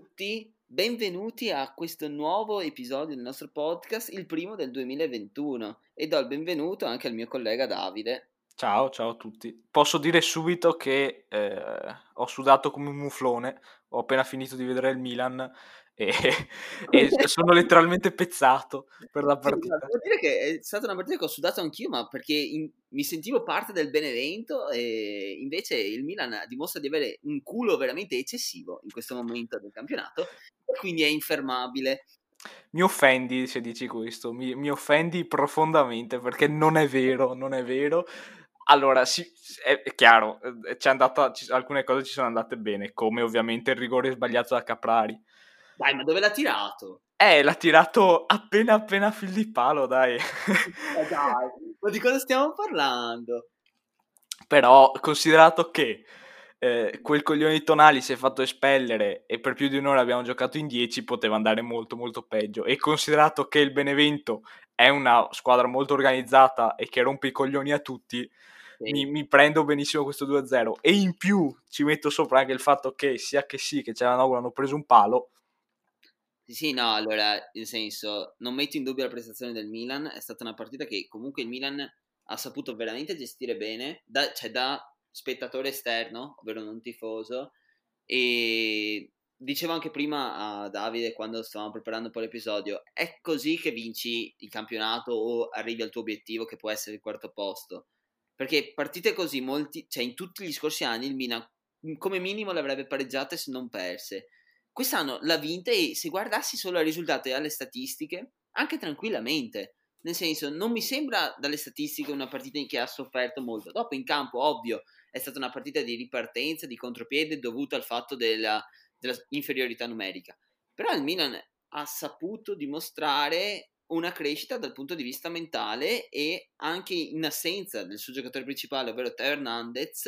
Tutti, benvenuti a questo nuovo episodio del nostro podcast, il primo del 2021 e do il benvenuto anche al mio collega Davide. Ciao, ciao a tutti. Posso dire subito che eh, ho sudato come un muflone, ho appena finito di vedere il Milan e, e sono letteralmente pezzato per la partita. Sì, devo dire che è stata una partita che ho sudato anch'io, ma perché in, mi sentivo parte del Benevento e invece il Milan dimostra di avere un culo veramente eccessivo in questo momento del campionato e quindi è infermabile. Mi offendi se dici questo, mi, mi offendi profondamente perché non è vero, non è vero. Allora, sì, è, è chiaro, eh, andata, ci, alcune cose ci sono andate bene, come ovviamente il rigore sbagliato da Caprari dai, ma dove l'ha tirato? Eh, l'ha tirato appena appena fil di palo, dai. eh, dai. Ma di cosa stiamo parlando? Però, considerato che eh, quel coglione di Tonali si è fatto espellere e per più di un'ora abbiamo giocato in 10, poteva andare molto molto peggio. E considerato che il Benevento è una squadra molto organizzata e che rompe i coglioni a tutti, sì. mi, mi, prendo benissimo questo 2-0. E in più ci metto sopra anche il fatto che sia che sì, che Cialanoglu hanno preso un palo, sì, no, allora, nel senso, non metto in dubbio la prestazione del Milan, è stata una partita che comunque il Milan ha saputo veramente gestire bene, da, cioè da spettatore esterno, ovvero non tifoso, e dicevo anche prima a Davide quando stavamo preparando un po' l'episodio, è così che vinci il campionato o arrivi al tuo obiettivo che può essere il quarto posto. Perché partite così, molti, cioè in tutti gli scorsi anni il Milan come minimo le avrebbe pareggiate se non perse quest'anno l'ha vinta e se guardassi solo ai risultati e alle statistiche, anche tranquillamente. Nel senso, non mi sembra dalle statistiche una partita in cui ha sofferto molto. Dopo in campo, ovvio, è stata una partita di ripartenza, di contropiede dovuta al fatto della, della inferiorità numerica. Però il Milan ha saputo dimostrare una crescita dal punto di vista mentale e anche in assenza del suo giocatore principale, ovvero Teo Hernandez,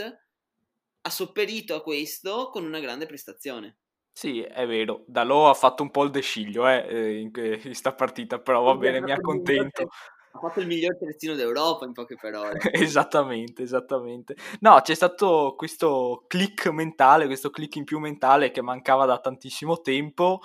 ha sopperito a questo con una grande prestazione. Sì, è vero. Dalò ha fatto un po' il desciglio eh, eh in questa partita, però va bene, mi accontento. Ha fatto il miglior terzino d'Europa in poche parole. esattamente, esattamente. No, c'è stato questo click mentale, questo click in più mentale che mancava da tantissimo tempo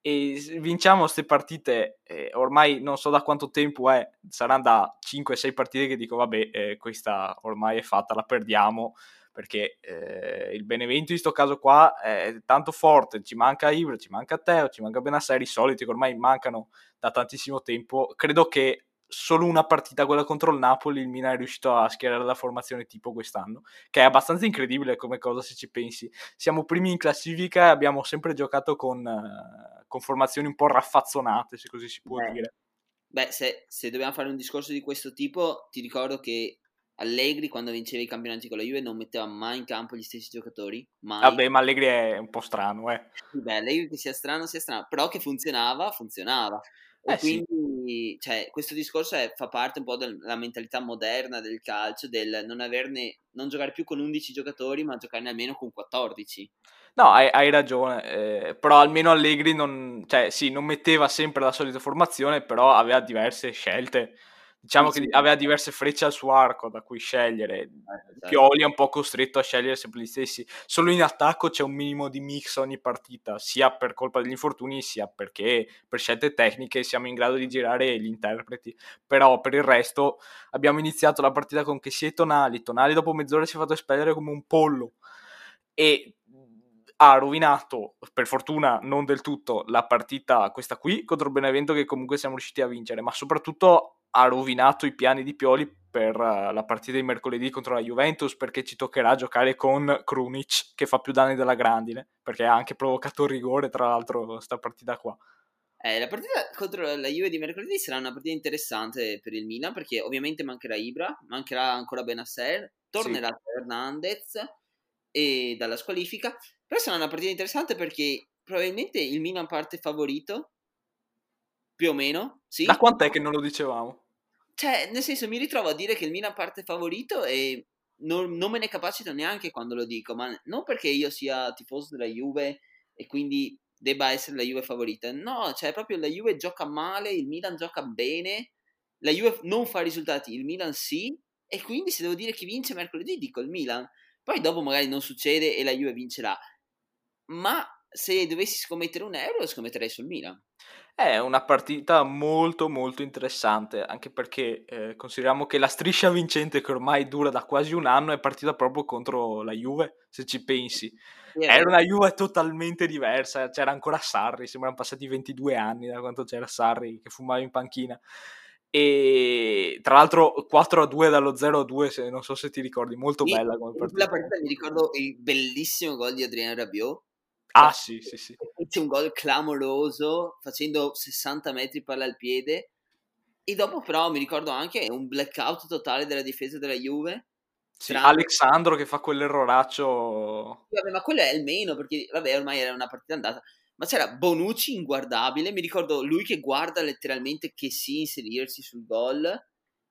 e vinciamo queste partite, eh, ormai non so da quanto tempo è, saranno da 5-6 partite che dico vabbè, eh, questa ormai è fatta, la perdiamo perché eh, il Benevento in questo caso qua è tanto forte, ci manca Ibra, ci manca Teo, ci manca Benasseri, i soliti che ormai mancano da tantissimo tempo, credo che solo una partita, quella contro il Napoli, il Milan è riuscito a schierare la formazione tipo quest'anno, che è abbastanza incredibile come cosa se ci pensi. Siamo primi in classifica e abbiamo sempre giocato con, uh, con formazioni un po' raffazzonate, se così si può beh, dire. Beh, se, se dobbiamo fare un discorso di questo tipo, ti ricordo che Allegri quando vinceva i campionati con la Juve non metteva mai in campo gli stessi giocatori. Mai. Vabbè, ma Allegri è un po' strano, eh. Beh, Allegri che sia strano, sia strano, però che funzionava, funzionava. E eh, quindi, sì. cioè, questo discorso è, fa parte un po' della mentalità moderna del calcio, del non averne, non giocare più con 11 giocatori, ma giocarne almeno con 14. No, hai, hai ragione, eh, però almeno Allegri non, cioè, sì, non metteva sempre la solita formazione, però aveva diverse scelte diciamo sì, che sì. aveva diverse frecce al suo arco da cui scegliere. Eh, certo. Pioli è un po' costretto a scegliere sempre gli stessi. Solo in attacco c'è un minimo di mix ogni partita, sia per colpa degli infortuni, sia perché per scelte tecniche siamo in grado di girare gli interpreti. Però per il resto abbiamo iniziato la partita con che sia Tonali. Tonali dopo mezz'ora si è fatto espellere come un pollo. E ha rovinato, per fortuna non del tutto, la partita questa qui contro Benevento che comunque siamo riusciti a vincere, ma soprattutto ha rovinato i piani di Pioli per uh, la partita di mercoledì contro la Juventus perché ci toccherà giocare con Krunic che fa più danni della grandine perché ha anche provocato rigore tra l'altro questa partita qua. Eh, la partita contro la Juve di mercoledì sarà una partita interessante per il Milan perché ovviamente mancherà Ibra, mancherà ancora Benasser, tornerà sì. Hernandez e dalla squalifica, però sarà una partita interessante perché probabilmente il Milan parte favorito più o meno, sì. Da quant'è che non lo dicevamo? Cioè, nel senso, mi ritrovo a dire che il Milan parte favorito e non, non me ne capacito neanche quando lo dico, ma non perché io sia tifoso della Juve e quindi debba essere la Juve favorita. No, cioè proprio la Juve gioca male, il Milan gioca bene, la Juve non fa risultati, il Milan sì, e quindi se devo dire chi vince mercoledì dico il Milan. Poi dopo magari non succede e la Juve vincerà. Ma se dovessi scommettere un euro, scommetterei sul Milan. È una partita molto molto interessante, anche perché eh, consideriamo che la striscia vincente che ormai dura da quasi un anno è partita proprio contro la Juve, se ci pensi. Yeah. Era una Juve totalmente diversa, c'era ancora Sarri, sembrano passati 22 anni da quando c'era Sarri che fumava in panchina. E tra l'altro 4 a 2 dallo 0 a 2, se, non so se ti ricordi, molto sì, bella come partita. La partita mi ricordo il bellissimo gol di Adriano Rabiot Ah sì, sì, sì. C'è un gol clamoroso facendo 60 metri palla al piede e dopo però mi ricordo anche un blackout totale della difesa della Juve. Sì, tra... Alexandro che fa quell'erroraccio. Vabbè, ma quello è il meno perché vabbè ormai era una partita andata. Ma c'era Bonucci inguardabile, mi ricordo lui che guarda letteralmente che si inserirsi sul gol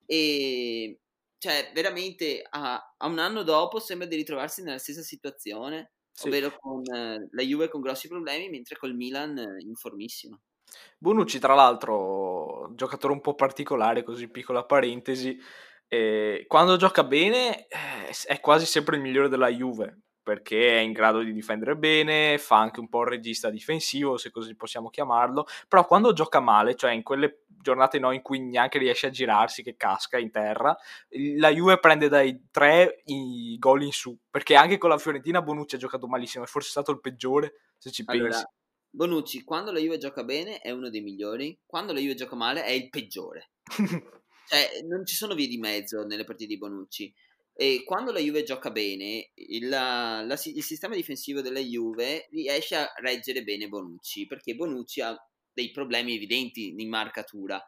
e cioè veramente a, a un anno dopo sembra di ritrovarsi nella stessa situazione sì. ovvero con eh, la Juve con grossi problemi, mentre col Milan eh, in formissimo. Bonucci, tra l'altro, giocatore un po' particolare, così piccola parentesi, eh, quando gioca bene eh, è quasi sempre il migliore della Juve, perché è in grado di difendere bene, fa anche un po' il regista difensivo, se così possiamo chiamarlo, però quando gioca male, cioè in quelle giornate no, in cui neanche riesce a girarsi, che casca in terra, la Juve prende dai tre i gol in su, perché anche con la Fiorentina Bonucci ha giocato malissimo, è forse stato il peggiore, se ci allora, pensi. Bonucci, quando la Juve gioca bene è uno dei migliori, quando la Juve gioca male è il peggiore. cioè, non ci sono vie di mezzo nelle partite di Bonucci. E quando la Juve gioca bene, il, la, la, il sistema difensivo della Juve riesce a reggere bene Bonucci, perché Bonucci ha dei problemi evidenti in marcatura.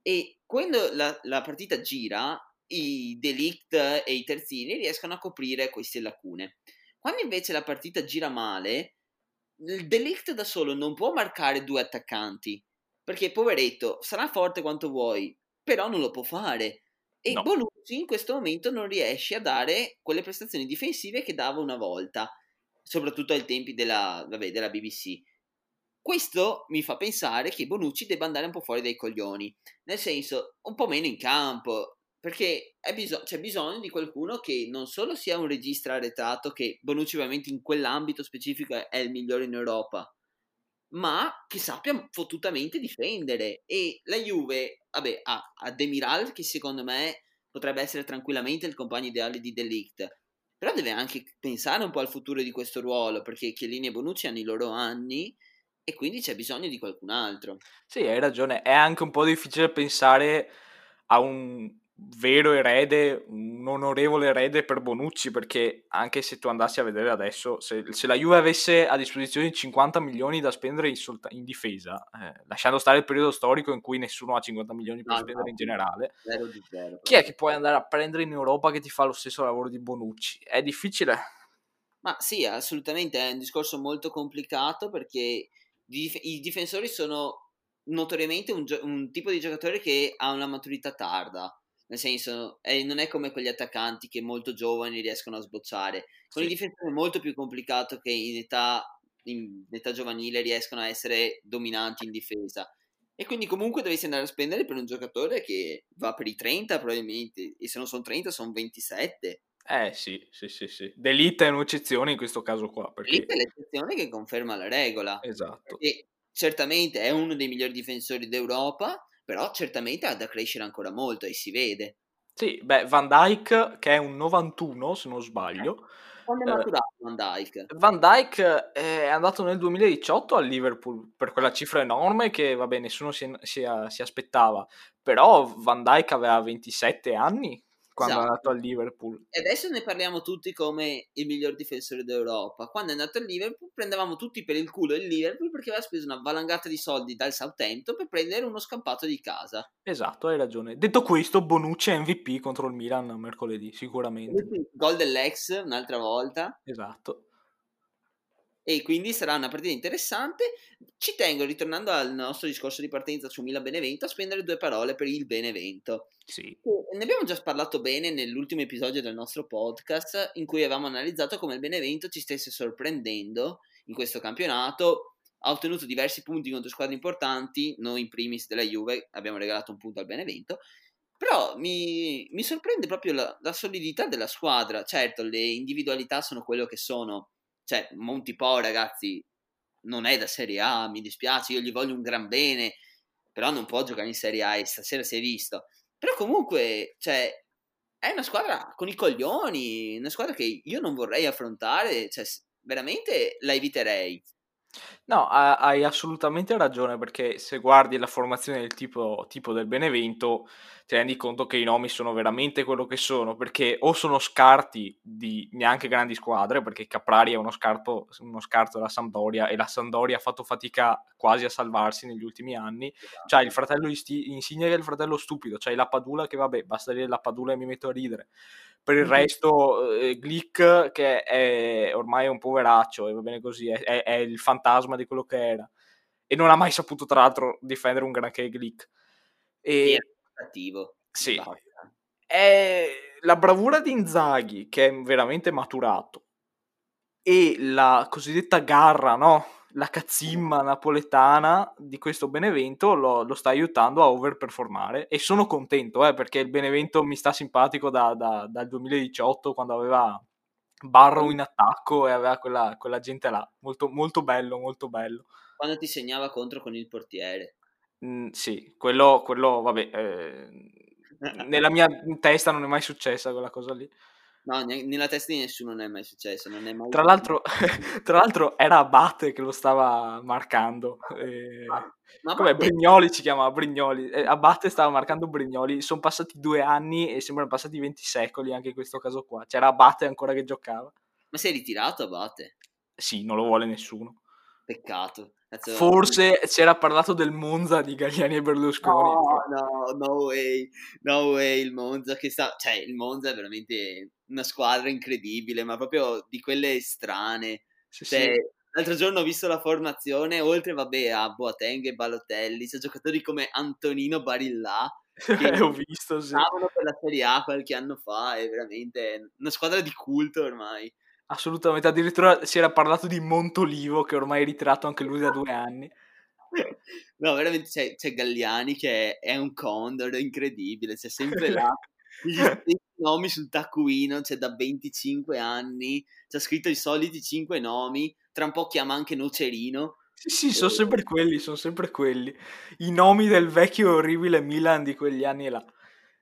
E quando la, la partita gira, i delict e i terzini riescono a coprire queste lacune. Quando invece la partita gira male, il delict da solo non può marcare due attaccanti, perché poveretto sarà forte quanto vuoi, però non lo può fare. E no. Bonucci in questo momento non riesce a dare quelle prestazioni difensive che dava una volta, soprattutto ai tempi della, vabbè, della BBC. Questo mi fa pensare che Bonucci debba andare un po' fuori dai coglioni, nel senso un po' meno in campo, perché bis- c'è bisogno di qualcuno che non solo sia un regista arretato, che Bonucci ovviamente in quell'ambito specifico è il migliore in Europa, ma che sappia fottutamente difendere. E la Juve, vabbè, ha, ha Demiral che secondo me potrebbe essere tranquillamente il compagno ideale di Delict, però deve anche pensare un po' al futuro di questo ruolo, perché Chiellini e Bonucci hanno i loro anni e quindi c'è bisogno di qualcun altro. Sì, hai ragione. È anche un po' difficile pensare a un vero erede, un onorevole erede per Bonucci, perché anche se tu andassi a vedere adesso, se, se la Juve avesse a disposizione 50 milioni da spendere in, solta- in difesa, eh, lasciando stare il periodo storico in cui nessuno ha 50 milioni per no, spendere no, in generale, zero zero, chi è che puoi andare a prendere in Europa che ti fa lo stesso lavoro di Bonucci? È difficile. Ma sì, assolutamente, è un discorso molto complicato perché i difensori sono notoriamente un, gio- un, tipo di giocatore che ha una maturità tarda. Nel senso, eh, non è come quegli attaccanti che molto giovani riescono a sbocciare. Con sì. i difensori è molto più complicato che in età, in età giovanile riescono a essere dominanti in difesa. E quindi comunque dovresti andare a spendere per un giocatore che va per i 30 probabilmente, e se non sono 30 sono 27. Eh sì, sì, sì, sì. D'Elite è un'eccezione in questo caso qua. Perché... D'Elite è l'eccezione che conferma la regola. Esatto. E certamente è uno dei migliori difensori d'Europa, però certamente ha da crescere ancora molto e si vede. Sì, beh, Van Dyke che è un 91 se non sbaglio. Quando è eh, maturato Van Dyke? Van Dyke è andato nel 2018 al Liverpool per quella cifra enorme che vabbè nessuno si, si, si aspettava, però Van Dyke aveva 27 anni quando esatto. è andato al Liverpool. E adesso ne parliamo tutti come il miglior difensore d'Europa. Quando è andato al Liverpool prendevamo tutti per il culo il Liverpool perché aveva speso una valangata di soldi dal Southampton per prendere uno scampato di casa. Esatto, hai ragione. Detto questo, Bonucci è MVP contro il Milan mercoledì, sicuramente. Gol dell'ex un'altra volta. Esatto e quindi sarà una partita interessante. Ci tengo, ritornando al nostro discorso di partenza su Milan Benevento, a spendere due parole per il Benevento. Sì. Ne abbiamo già parlato bene nell'ultimo episodio del nostro podcast, in cui avevamo analizzato come il Benevento ci stesse sorprendendo in questo campionato. Ha ottenuto diversi punti contro squadre importanti, noi in primis della Juve abbiamo regalato un punto al Benevento, però mi, mi sorprende proprio la, la solidità della squadra. Certo, le individualità sono quello che sono cioè Monti Po ragazzi non è da Serie A, mi dispiace, io gli voglio un gran bene, però non può giocare in Serie A e stasera si è visto. Però comunque, cioè, è una squadra con i coglioni, una squadra che io non vorrei affrontare, cioè, veramente la eviterei. No, hai assolutamente ragione perché se guardi la formazione del tipo, tipo del Benevento ti rendi conto che i nomi sono veramente quello che sono perché o sono scarti di neanche grandi squadre perché Caprari è uno, scarto, uno scarto della Sampdoria e la Sampdoria ha fatto fatica quasi a salvarsi negli ultimi anni esatto. c'hai il fratello Insigne e il fratello stupido c'hai la Padula che vabbè basta dire la Padula e mi metto a ridere per il resto, eh, Glick, che è ormai un poveraccio, e va bene così, è, è, è, il fantasma di quello che era. E non ha mai saputo, tra l'altro, difendere un granché Glick. E... cattivo. Sì. È la bravura di Inzaghi, che è veramente maturato, e la cosiddetta garra, no? La cazzimma napoletana di questo Benevento lo, lo, sta aiutando a overperformare e sono contento eh, perché il Benevento mi sta simpatico da, da, dal 2018 quando aveva Barrow in attacco e aveva quella, quella gente là. Molto, molto bello molto bello. Quando ti segnava contro con il portiere. Mm, sì quello, quello vabbè eh, nella mia testa non è mai successa quella cosa lì No, nella testa di nessuno non è mai successo. Non è mai tra, l'altro, tra l'altro era Abate che lo stava marcando. E... Ma, ma Come Abate... Brignoli ci chiamava Brignoli. Abate stava marcando Brignoli. Sono passati due anni e sembrano passati 20 secoli anche in questo caso qua. C'era Abate ancora che giocava. Ma si è ritirato Abate? Sì, non lo vuole nessuno. Peccato. Cazzo, Forse c'era parlato del Monza di Galliani e Berlusconi. No, no, no way, no way, il Monza che sta... Cioè, il Monza è veramente una squadra incredibile, ma proprio di quelle strane. Sì, cioè, sì. L'altro giorno ho visto la formazione, oltre vabbè a Boateng e Balotelli, c'è giocatori come Antonino Barilla, che ho visto, sì. per la Serie A qualche anno fa, è veramente una squadra di culto ormai. Assolutamente, addirittura si era parlato di Montolivo che ormai è ritirato anche lui da due anni. No, veramente c'è, c'è Galliani che è, è, un condor incredibile, c'è sempre là gli stessi nomi sul taccuino, c'è da 25 anni, c'è scritto i soliti 5 nomi, tra un po' chiama anche Nocerino. Sì, sì, sono sempre quelli, sono sempre quelli. I nomi del vecchio orribile Milan di quegli anni là.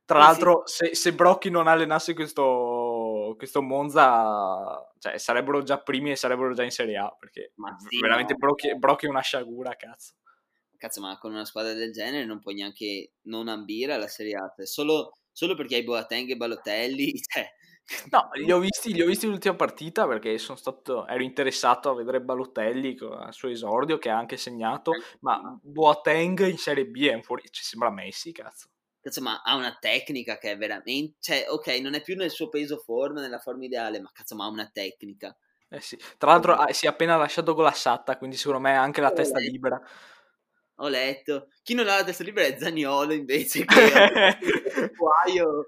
Tra l'altro, se, se Brocchi non allenasse questo, questo Monza, cioè, sarebbero già primi e sarebbero già in Serie A, perché sì, veramente no. Brocchi, Brocchi, è una sciagura, cazzo. Cazzo, ma con una squadra del genere non puoi neanche non ambire alla Serie A, cioè, solo, solo perché hai Boateng e Balotelli, cioè... No, li ho visti, li ho visti l'ultima partita perché sono stato, ero interessato a vedere Balotelli al suo esordio che ha anche segnato, ma Boateng in Serie B è un fuori, cioè, sembra Messi, cazzo cazzo, ma ha una tecnica che è veramente, cioè, ok, non è più nel suo peso forma, nella forma ideale, ma cazzo, ma ha una tecnica. Eh sì. Tra l'altro si è appena lasciato con la Satta, quindi secondo me ha anche la testa libera ho letto. Chi non ha la testa libera è Zaniolo invece, che è un guaio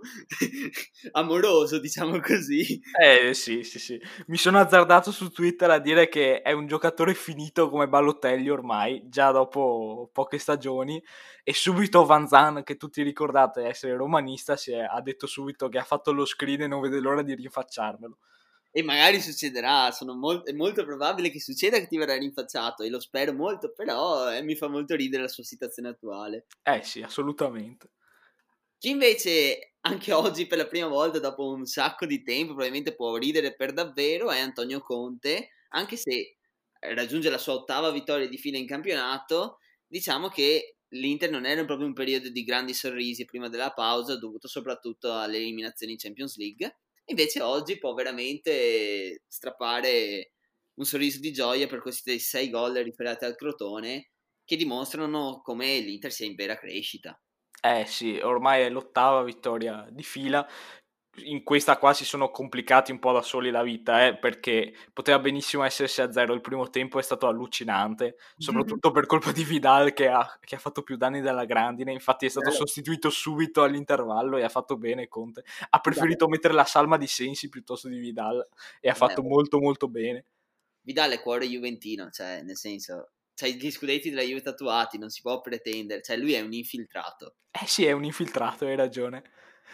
amoroso, diciamo così. Eh sì, sì, sì. Mi sono azzardato su Twitter a dire che è un giocatore finito come Ballotelli ormai, già dopo poche stagioni, e subito Van Zan, che tutti ricordate essere romanista, è, ha detto subito che ha fatto lo screen e non vede l'ora di rinfacciarmelo e magari succederà, molt- è molto probabile che succeda che ti verrà rinfacciato e lo spero molto, però eh, mi fa molto ridere la sua situazione attuale. Eh sì, assolutamente. Chi invece anche oggi per la prima volta dopo un sacco di tempo probabilmente può ridere per davvero è Antonio Conte, anche se raggiunge la sua ottava vittoria di fila in campionato, diciamo che l'Inter non era proprio un periodo di grandi sorrisi prima della pausa, dovuto soprattutto alle eliminazioni in Champions League Invece oggi può veramente strappare un sorriso di gioia per questi sei gol riferiti al Crotone che dimostrano come l'Inter sia in vera crescita. Eh sì, ormai è l'ottava vittoria di fila in questa qua si sono complicati un po' da soli la vita, eh, perché poteva benissimo essersi a zero. Il primo tempo è stato allucinante, soprattutto per colpa di Vidal che ha, che ha fatto più danni della grandine. Infatti è stato Bello. sostituito subito all'intervallo e ha fatto bene Conte. Ha preferito Bello. mettere la salma di Sensi piuttosto di Vidal e ha fatto Bello. molto molto bene. Vidal è cuore juventino, cioè nel senso cioè gli scudetti della Juve tatuati, non si può pretendere, cioè lui è un infiltrato. Eh sì, è un infiltrato, hai ragione.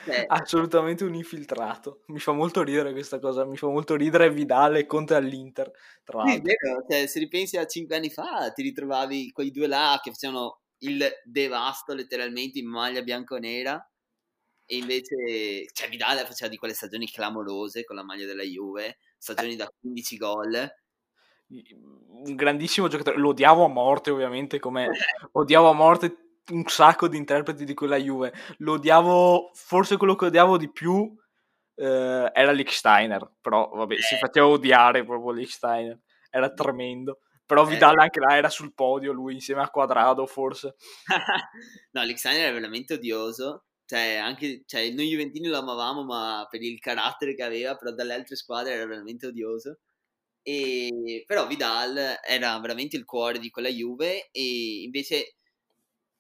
Eh. Assolutamente un infiltrato. Mi fa molto ridere questa cosa, mi fa molto ridere Vidale contro all'Inter, tra l'altro. Sì, cioè, se ripensi a cinque anni fa ti ritrovavi quei due là che facevano il devasto letteralmente in maglia bianco-nera e invece cioè, Vidal faceva di quelle stagioni clamorose con la maglia della Juve, stagioni da 15 gol. Un grandissimo giocatore, lo odiavo a morte ovviamente, come odiavo a morte un sacco di interpreti di quella Juve. Lo odiavo, forse quello che odiavo di più eh, era Lichsteiner, però vabbè, eh. si faceva odiare proprio Lichsteiner, era tremendo. Però eh. Vidal anche là era sul podio, lui insieme a Quadrado forse. no, Lichsteiner era veramente odioso. Cioè, anche, cioè, noi Juventini lo amavamo, ma per il carattere che aveva, però dalle altre squadre era veramente odioso. E, però Vidal era veramente il cuore di quella Juve e invece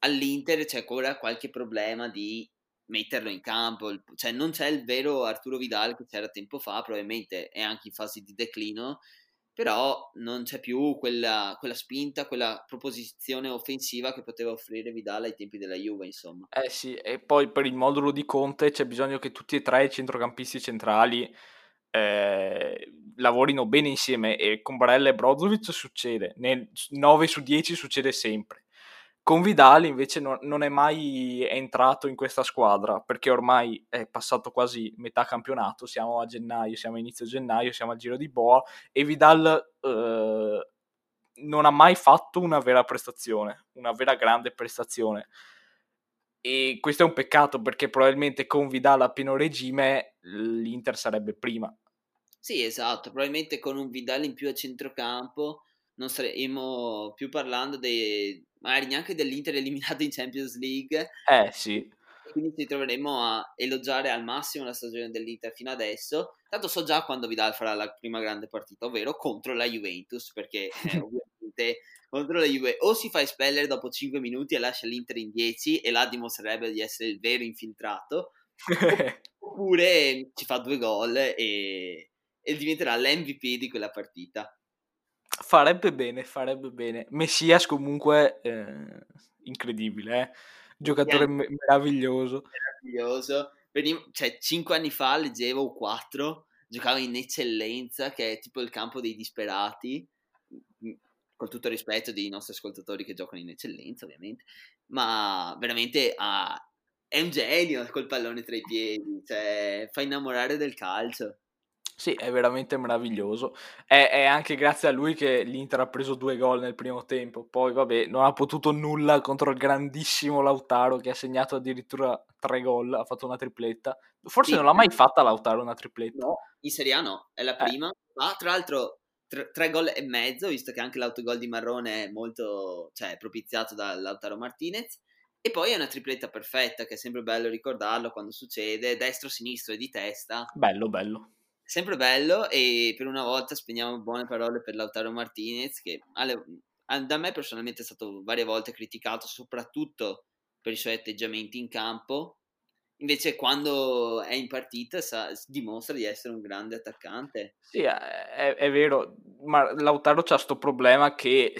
all'Inter c'è ancora qualche problema di metterlo in campo, cioè non c'è il vero Arturo Vidal che c'era tempo fa, probabilmente è anche in fase di declino, però non c'è più quella, quella spinta, quella proposizione offensiva che poteva offrire Vidal ai tempi della Juve, insomma. Eh sì, e poi per il modulo di Conte c'è bisogno che tutti e tre i centrocampisti centrali eh, lavorino bene insieme e con Barella e Brozovic succede, nel 9 su 10 succede sempre. Con Vidal invece no, non è mai entrato in questa squadra perché ormai è passato quasi metà campionato, siamo a gennaio, siamo a inizio gennaio, siamo al giro di Boa e Vidal eh, non ha mai fatto una vera prestazione, una vera grande prestazione. E questo è un peccato perché probabilmente con Vidal a pieno regime l'Inter sarebbe prima. Sì, esatto, probabilmente con un Vidal in più a centrocampo non staremo più parlando dei, magari neanche dell'Inter eliminato in Champions League. Eh sì. Quindi ci troveremo a elogiare al massimo la stagione dell'Inter fino adesso. Tanto so già quando Vidal farà la prima grande partita, ovvero contro la Juventus, perché eh, ovviamente contro la Juve o si fa espellere dopo 5 minuti e lascia l'Inter in 10 e là dimostrerebbe di essere il vero infiltrato, oppure ci fa due gol e, e diventerà l'MVP di quella partita. Farebbe bene, farebbe bene. Messias comunque eh, incredibile, eh? giocatore me- meraviglioso. Meraviglioso. Venim- cioè, cinque anni fa leggevo o quattro, giocava in eccellenza, che è tipo il campo dei disperati, con tutto il rispetto dei nostri ascoltatori che giocano in eccellenza, ovviamente, ma veramente ha... è un genio col pallone tra i piedi, cioè fa innamorare del calcio. Sì, è veramente meraviglioso. È, è, anche grazie a lui che l'Inter ha preso due gol nel primo tempo. Poi, vabbè, non ha potuto nulla contro il grandissimo Lautaro che ha segnato addirittura tre gol. Ha fatto una tripletta. Forse sì. non l'ha mai fatta Lautaro una tripletta. No, in Serie A no, è la eh. prima. Eh. Ma tra l'altro, tre, tre, gol e mezzo, visto che anche l'autogol di Marrone è molto cioè, propiziato da Lautaro Martinez. E poi è una tripletta perfetta, che è sempre bello ricordarlo quando succede, destro-sinistro e di testa. Bello, bello sempre bello e per una volta spegniamo buone parole per Lautaro Martinez che alle, da me personalmente è stato varie volte criticato soprattutto per i suoi atteggiamenti in campo. Invece quando è in partita sa, dimostra di essere un grande attaccante. Sì è, è vero ma Lautaro c'ha questo problema che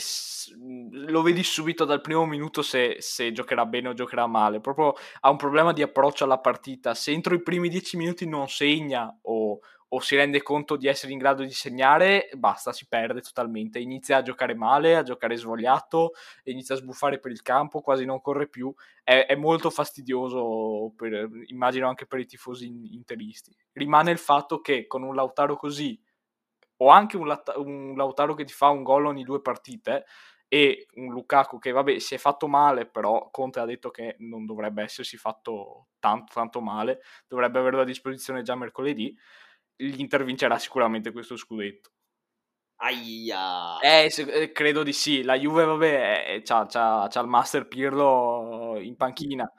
lo vedi subito dal primo minuto se, se, giocherà bene o giocherà male. Proprio ha un problema di approccio alla partita. Se entro i primi dieci minuti non segna o o si rende conto di essere in grado di segnare, basta, si perde totalmente. Inizia a giocare male, a giocare svogliato, inizia a sbuffare per il campo, quasi non corre più. È, è molto fastidioso, per, immagino anche per i tifosi interisti. Rimane il fatto che con un Lautaro così, o anche un, un Lautaro che ti fa un gol ogni due partite, e un Lukaku che vabbè si è fatto male però Conte ha detto che non dovrebbe essersi fatto tanto tanto male dovrebbe averlo a disposizione già mercoledì l'Inter vincerà sicuramente questo scudetto. Aia. Eh, se, eh, credo di sì. La Juve, vabbè, eh, c'ha, c'ha, c'ha, il Master Pirlo in panchina.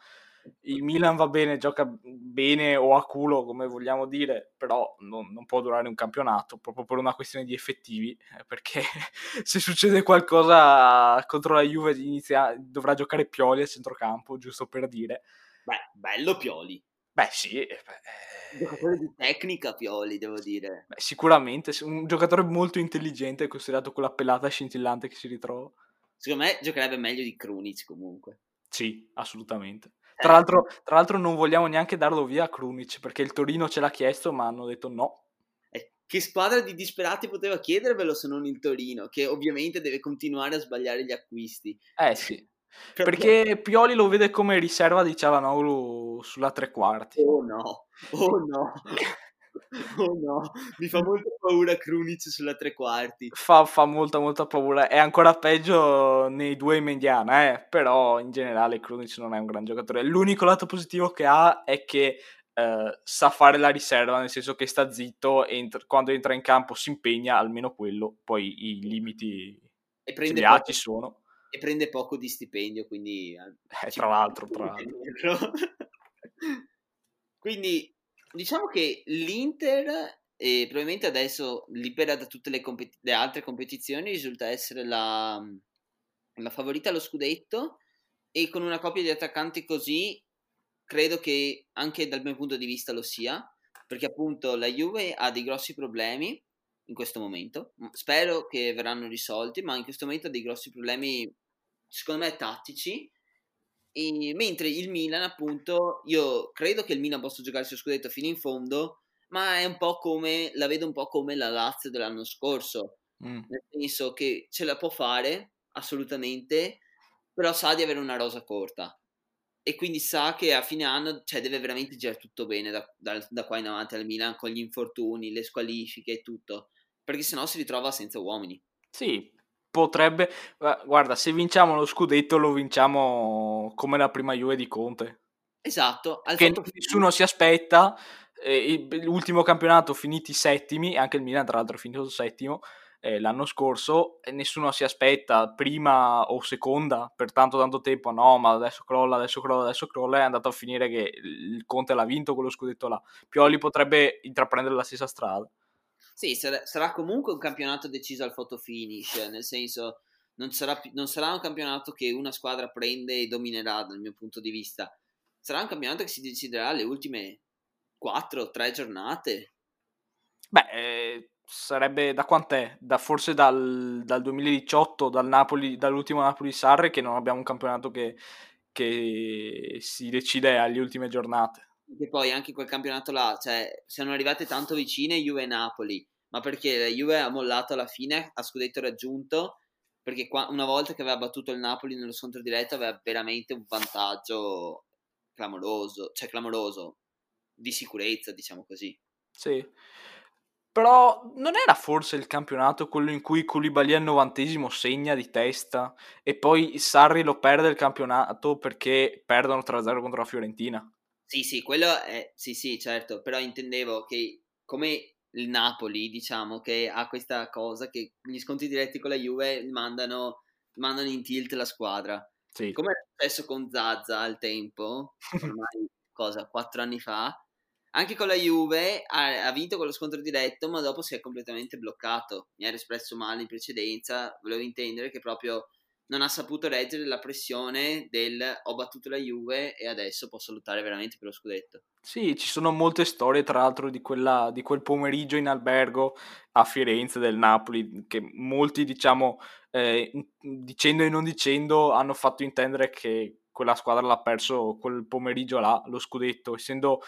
Il Milan va bene, gioca bene o a culo, come vogliamo dire, però non, non può durare un campionato proprio per una questione di effettivi. Eh, perché se succede qualcosa contro la Juve, inizia, dovrà giocare Pioli a centrocampo, giusto per dire. Beh, bello Pioli. Beh, sì. Beh, giocatore di tecnica Pioli, devo dire. Beh, sicuramente, un giocatore molto intelligente, considerato quella pelata scintillante che si ritrova. Secondo me giocherebbe meglio di Krunic comunque. Sì, assolutamente. Tra l'altro, tra l'altro non vogliamo neanche darlo via a Krunic perché il Torino ce l'ha chiesto ma hanno detto no. Eh, che squadra di disperati poteva chiedervelo se non il Torino, che ovviamente deve continuare a sbagliare gli acquisti. Eh sì, perché Pioli lo vede come riserva di Cialanoglu sulla tre quarti. Oh no, oh no. Oh no, mi fa molta paura Krunic sulla tre quarti. Fa, fa, molta molta paura. È ancora peggio nei due in mediana, eh? però in generale Krunic non è un gran giocatore. L'unico lato positivo che ha è che eh, sa fare la riserva, nel senso che sta zitto e ent- quando entra in campo si impegna, almeno quello. Poi i limiti e prende poco, ci sono. E prende poco di stipendio, quindi... Eh, tra l'altro, tra l'altro. quindi Diciamo che l'Inter, e probabilmente adesso libera da tutte le, compet- le altre competizioni, risulta essere la, la favorita allo scudetto e con una coppia di attaccanti così credo che anche dal mio punto di vista lo sia, perché appunto la Juve ha dei grossi problemi in questo momento, spero che verranno risolti, ma in questo momento ha dei grossi problemi secondo me tattici e mentre il Milan, appunto, io credo che il Milan possa giocare il suo scudetto fino in fondo, ma è un po' come, la vedo un po' come la Lazio dell'anno scorso, mm. nel senso che ce la può fare, assolutamente, però sa di avere una rosa corta. E quindi sa che a fine anno cioè, deve veramente girare tutto bene da, da, da qua in avanti al Milan con gli infortuni, le squalifiche e tutto, perché sennò si ritrova senza uomini. Sì, potrebbe guarda se vinciamo lo scudetto lo vinciamo come la prima Juve di Conte. Esatto che nessuno si aspetta eh, l'ultimo campionato finiti settimi anche il Milan tra l'altro è finito settimo eh, l'anno scorso e nessuno si aspetta prima o seconda per tanto tanto tempo no ma adesso crolla adesso crolla adesso crolla è andato a finire che il Conte l'ha vinto quello scudetto là. Pioli potrebbe intraprendere la stessa strada sì, sarà, sarà, comunque un campionato deciso al photo finish, nel senso non sarà, non sarà un campionato che una squadra prende e dominerà dal mio punto di vista, sarà un campionato che si deciderà alle ultime 4-3 giornate. Beh, eh, sarebbe da quant'è? Da, forse dal, dal 2018, dal Napoli, dall'ultimo Napoli-Sarre, che non abbiamo un campionato che, che si decide alle ultime giornate che poi anche quel campionato là, cioè, siamo arrivate tanto vicine Juve e Napoli, ma perché la Juve ha mollato alla fine, a scudetto raggiunto, perché qua, una volta che aveva battuto il Napoli nello scontro diretto aveva veramente un vantaggio clamoroso, cioè clamoroso, di sicurezza, diciamo così. Sì. Però non era forse il campionato quello in cui Koulibaly al novantesimo segna di testa e poi Sarri lo perde il campionato perché perdono 3-0 contro la Fiorentina? Sì, sì, quello è, sì, sì, certo, però intendevo che come il Napoli, diciamo, che ha questa cosa che gli sconti diretti con la Juve mandano, mandano in tilt la squadra. Sì. Come è successo con Zazza al tempo, ormai cosa, quattro anni fa, anche con la Juve ha, ha, vinto con lo scontro diretto, ma dopo si è completamente bloccato. Mi era espresso male in precedenza, volevo intendere che proprio non ha saputo reggere la pressione del ho battuto la Juve e adesso posso lottare veramente per lo scudetto. Sì, ci sono molte storie tra l'altro di, quella, di quel pomeriggio in albergo a Firenze del Napoli che molti diciamo eh, dicendo e non dicendo hanno fatto intendere che quella squadra l'ha perso quel pomeriggio là, lo scudetto, essendo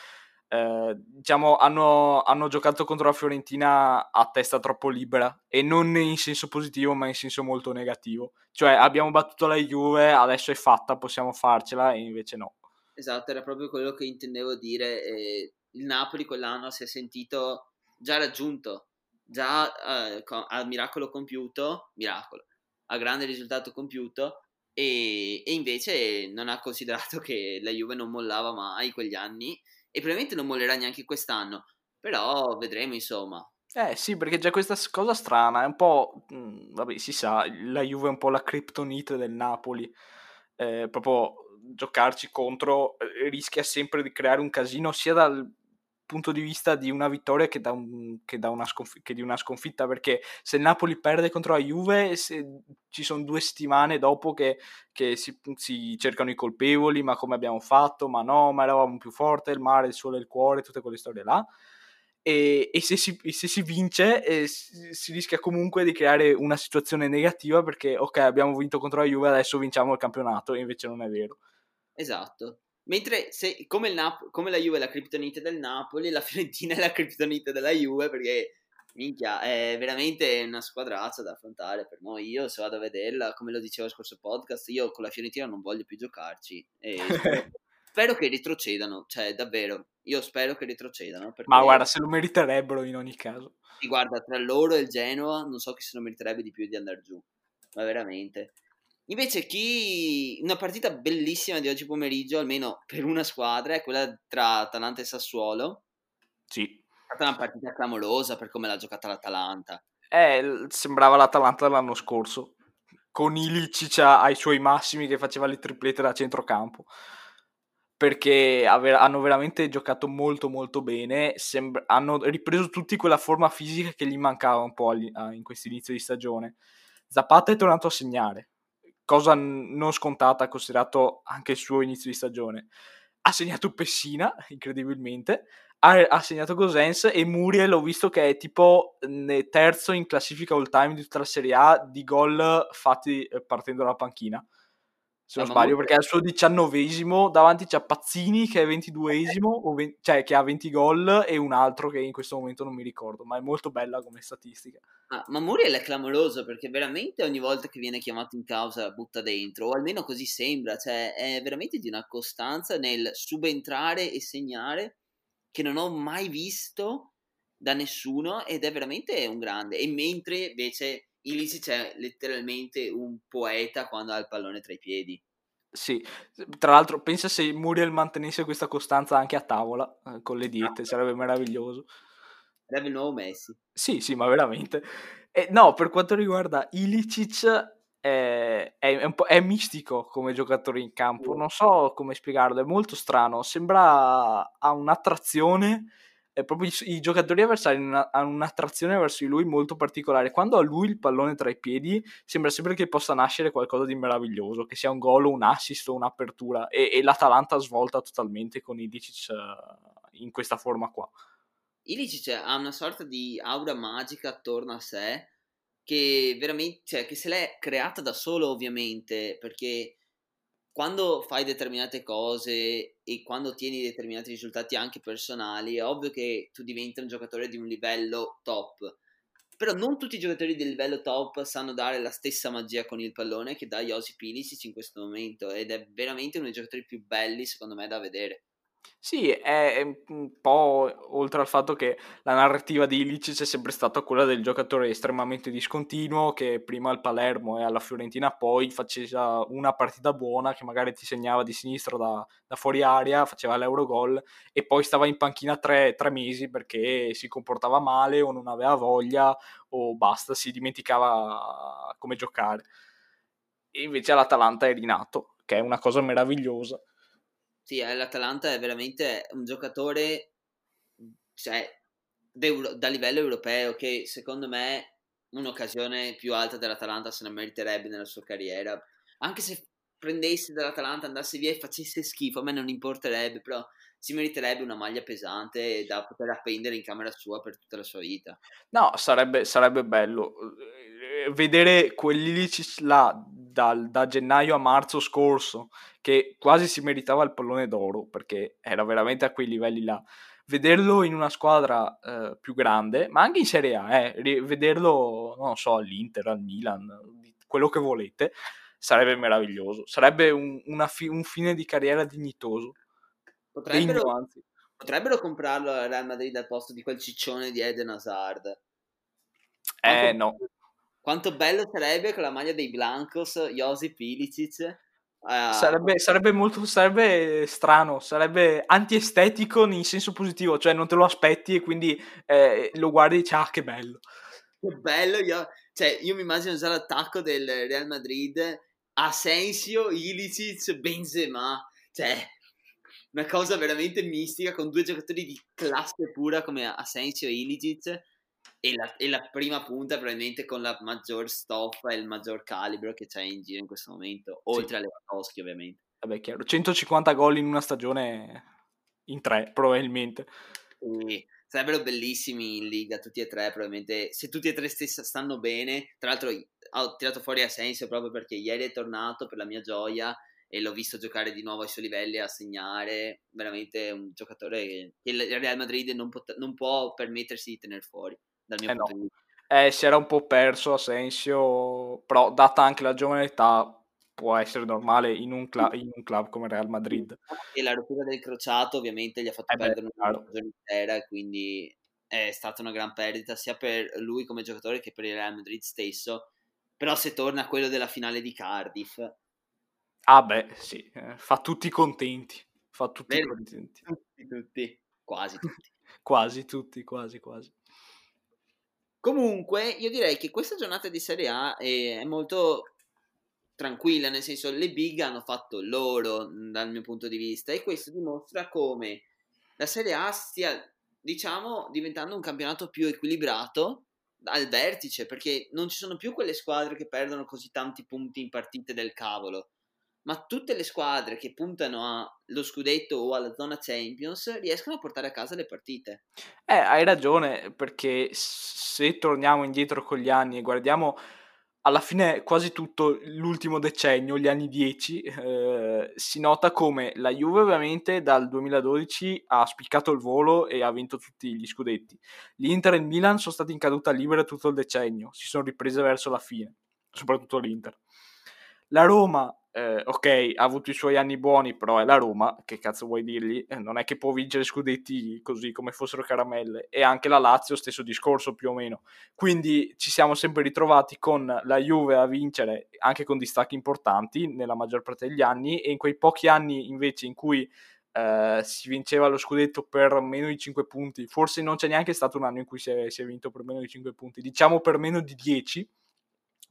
eh, diciamo, hanno, hanno, giocato contro la Fiorentina a testa troppo libera e non in senso positivo ma in senso molto negativo. Cioè abbiamo battuto la Juve, adesso è fatta, possiamo farcela e invece no. Esatto, era proprio quello che intendevo dire. Eh, il Napoli quell'anno si è sentito già raggiunto, già eh, a miracolo compiuto, miracolo, a grande risultato compiuto e, e invece non ha considerato che la Juve non mollava mai quegli anni e probabilmente non mollerà neanche quest'anno, però vedremo insomma. Eh sì, perché c'è questa cosa strana, è un po', mh, mhmm, vabbè si sa, la Juve è un po' la kryptonite del Napoli, eh, proprio giocarci contro eh, rischia sempre di creare un casino sia dal punto di vista di una vittoria che, da un, che, da una sconf- che di una sconfitta perché se il Napoli perde contro la Juve se, ci sono due settimane dopo che, che si, si, cercano i colpevoli ma come abbiamo fatto? Ma no ma eravamo più forti il mare il sole il cuore tutte quelle storie là. E, e se, si, se, si, vince eh, si, si, rischia comunque di creare una situazione negativa perché ok abbiamo vinto contro la Juve adesso vinciamo il campionato e invece non è vero. Esatto Mentre se, come, il Nap- come la Juve è la criptonite del Napoli, la Fiorentina è la criptonite della Juve perché minchia, è veramente una squadrazza da affrontare per noi. Io se vado a vederla, come lo dicevo al scorso podcast, io con la Fiorentina non voglio più giocarci. Spero, spero che retrocedano, cioè davvero, io spero che retrocedano. Perché... Ma guarda, se lo meriterebbero in ogni caso. Guarda, tra loro e il Genoa non so chi se lo meriterebbe di più di andare giù, ma veramente. Invece chi una partita bellissima di oggi pomeriggio, almeno per una squadra, è quella tra Atalanta e Sassuolo. Sì. È stata una partita clamorosa per come l'ha giocata l'Atalanta. Eh, sembrava l'Atalanta dell'anno scorso, con Ilicic ai suoi massimi che faceva le triplette da centrocampo. Perché hanno veramente giocato molto molto bene, sembra, hanno ripreso tutti quella forma fisica che gli mancava un po' in questo inizio di stagione. Zapata è tornato a segnare, cosa non scontata considerato anche il suo inizio di stagione. Ha segnato Pessina, incredibilmente, ha, ha segnato Gosens e Muriel ho visto che è tipo terzo in classifica all time di tutta la Serie A di gol fatti eh, partendo dalla panchina se non sbaglio, perché è il suo diciannovesimo, davanti c'è Pazzini che è ventiduesimo, ve- cioè che ha 20 gol, e un altro che in questo momento non mi ricordo, ma è molto bella come statistica. Ah, ma Muriel è clamoroso perché veramente ogni volta che viene chiamato in causa butta dentro, o almeno così sembra, cioè è veramente di una costanza nel subentrare e segnare che non ho mai visto da nessuno ed è veramente un grande. E mentre invece Ilicic è letteralmente un poeta quando ha il pallone tra i piedi. Sì, tra l'altro pensa se Muriel mantenesse questa costanza anche a tavola eh, con le diete, sarebbe meraviglioso. Sarebbe il nuovo Messi. Sì, sì, ma veramente. E, no, per quanto riguarda Ilicic è, è, è, è, mistico come giocatore in campo, non so come spiegarlo, è molto strano, sembra ha un'attrazione è proprio i, i giocatori avversari hanno un'attrazione verso di lui molto particolare. Quando ha lui il pallone tra i piedi, sembra sempre che possa nascere qualcosa di meraviglioso, che sia un gol, un assist o un'apertura. E, e l'Atalanta svolta totalmente con Ilicic uh, in questa forma qua. Ilicic ha una sorta di aura magica attorno a sé che veramente, cioè, che se l'è creata da solo ovviamente, perché quando fai determinate cose e quando ottieni determinati risultati anche personali, è ovvio che tu diventi un giocatore di un livello top. Però non tutti i giocatori di livello top sanno dare la stessa magia con il pallone che dà Josip Ilicic in questo momento ed è veramente uno dei giocatori più belli secondo me da vedere. Sì, è un po' oltre al fatto che la narrativa di Ilicic è sempre stata quella del giocatore estremamente discontinuo che prima al Palermo e alla Fiorentina poi faceva una partita buona che magari ti segnava di sinistra da, da fuori aria, faceva l'Eurogol e poi stava in panchina tre, tre mesi perché si comportava male o non aveva voglia o basta, si dimenticava come giocare. E invece l'Atalanta è rinato, che è una cosa meravigliosa. Sì, eh, l'Atalanta è veramente un giocatore cioè, da livello europeo che secondo me un'occasione più alta dell'Atalanta se ne meriterebbe nella sua carriera. Anche se prendesse dall'Atalanta, andasse via e facesse schifo, a me non importerebbe, però si meriterebbe una maglia pesante da poter appendere in camera sua per tutta la sua vita. No, sarebbe, sarebbe bello vedere quell'Ilicic là dal, da gennaio a marzo scorso, che quasi si meritava il pallone d'oro, perché era veramente a quei livelli là. Vederlo in una squadra eh, più grande, ma anche in Serie A, eh, vederlo, non so, all'Inter, al Milan, quello che volete, sarebbe meraviglioso. Sarebbe un, fi- un fine di carriera dignitoso. Potrebbero, Digno, potrebbero comprarlo al Real Madrid al posto di quel ciccione di Eden Hazard. Eh no, quanto bello sarebbe con la maglia dei Blancos, Josip Ilicic. Uh, sarebbe, sarebbe, molto sarebbe strano, sarebbe antiestetico in senso positivo, cioè non te lo aspetti e quindi eh, lo guardi e dici ah che bello. Che bello, io, cioè, io mi immagino già l'attacco del Real Madrid, Asensio, Ilicic, Benzema, cioè una cosa veramente mistica con due giocatori di classe pura come Asensio e Ilicic e la, e la, prima punta probabilmente con la maggior stoffa e il maggior calibro che c'è in giro in questo momento, oltre sì. alle Lewandowski ovviamente. Vabbè, chiaro, 150 gol in una stagione in tre probabilmente. Sì, sarebbero bellissimi in Liga tutti e tre probabilmente, se tutti e tre stessi stanno bene, tra l'altro ho tirato fuori Asensio proprio perché ieri è tornato per la mia gioia e l'ho visto giocare di nuovo ai suoi livelli a segnare, veramente un giocatore che, che il Real Madrid non, pot- non, può permettersi di tenere fuori dal mio eh punto no. di vista. Eh, si era un po' perso Asensio, però data anche la giovane età può essere normale in un, cl- in un club come Real Madrid. E la rottura del crociato ovviamente gli ha fatto Eh beh, perdere una chiaro. stagione intera e quindi è stata una gran perdita sia per lui come giocatore che per il Real Madrid stesso. Però se torna a quello della finale di Cardiff, Ah beh, sì, eh, fa tutti contenti, fa tutti Vero? contenti. tutti, tutti, quasi tutti. Quasi tutti, quasi, quasi. Comunque, io direi che questa giornata di Serie A è, molto tranquilla, nel senso le big hanno fatto loro mh, dal mio punto di vista e questo dimostra come la Serie A stia, diciamo, diventando un campionato più equilibrato al vertice, perché non ci sono più quelle squadre che perdono così tanti punti in partite del cavolo, ma tutte le squadre che puntano allo scudetto o alla zona Champions riescono a portare a casa le partite. Eh, hai ragione, perché se torniamo indietro con gli anni e guardiamo alla fine quasi tutto l'ultimo decennio, gli anni 10, eh, si nota come la Juve ovviamente dal 2012 ha spiccato il volo e ha vinto tutti gli scudetti. L'Inter e il Milan sono stati in caduta libera tutto il decennio, si sono riprese verso la fine, soprattutto l'Inter. La Roma, eh, ok, ha avuto i suoi anni buoni, però è la Roma, che cazzo vuoi dirgli? Eh, non è che può vincere scudetti così come fossero caramelle. E anche la Lazio, stesso discorso più o meno. Quindi ci siamo sempre ritrovati con la Juve a vincere anche con distacchi importanti nella maggior parte degli anni e in quei pochi anni invece in cui eh, si vinceva lo scudetto per meno di 5 punti, forse non c'è neanche stato un anno in cui si è, si è vinto per meno di 5 punti, diciamo per meno di 10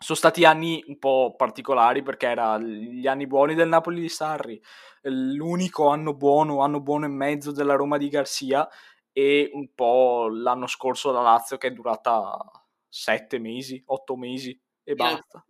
sono stati anni un po' particolari perché erano gli anni buoni del Napoli di Sarri, l'unico anno buono, anno buono e mezzo della Roma di Garcia e un po' l'anno scorso la Lazio che è durata sette mesi, otto mesi e basta.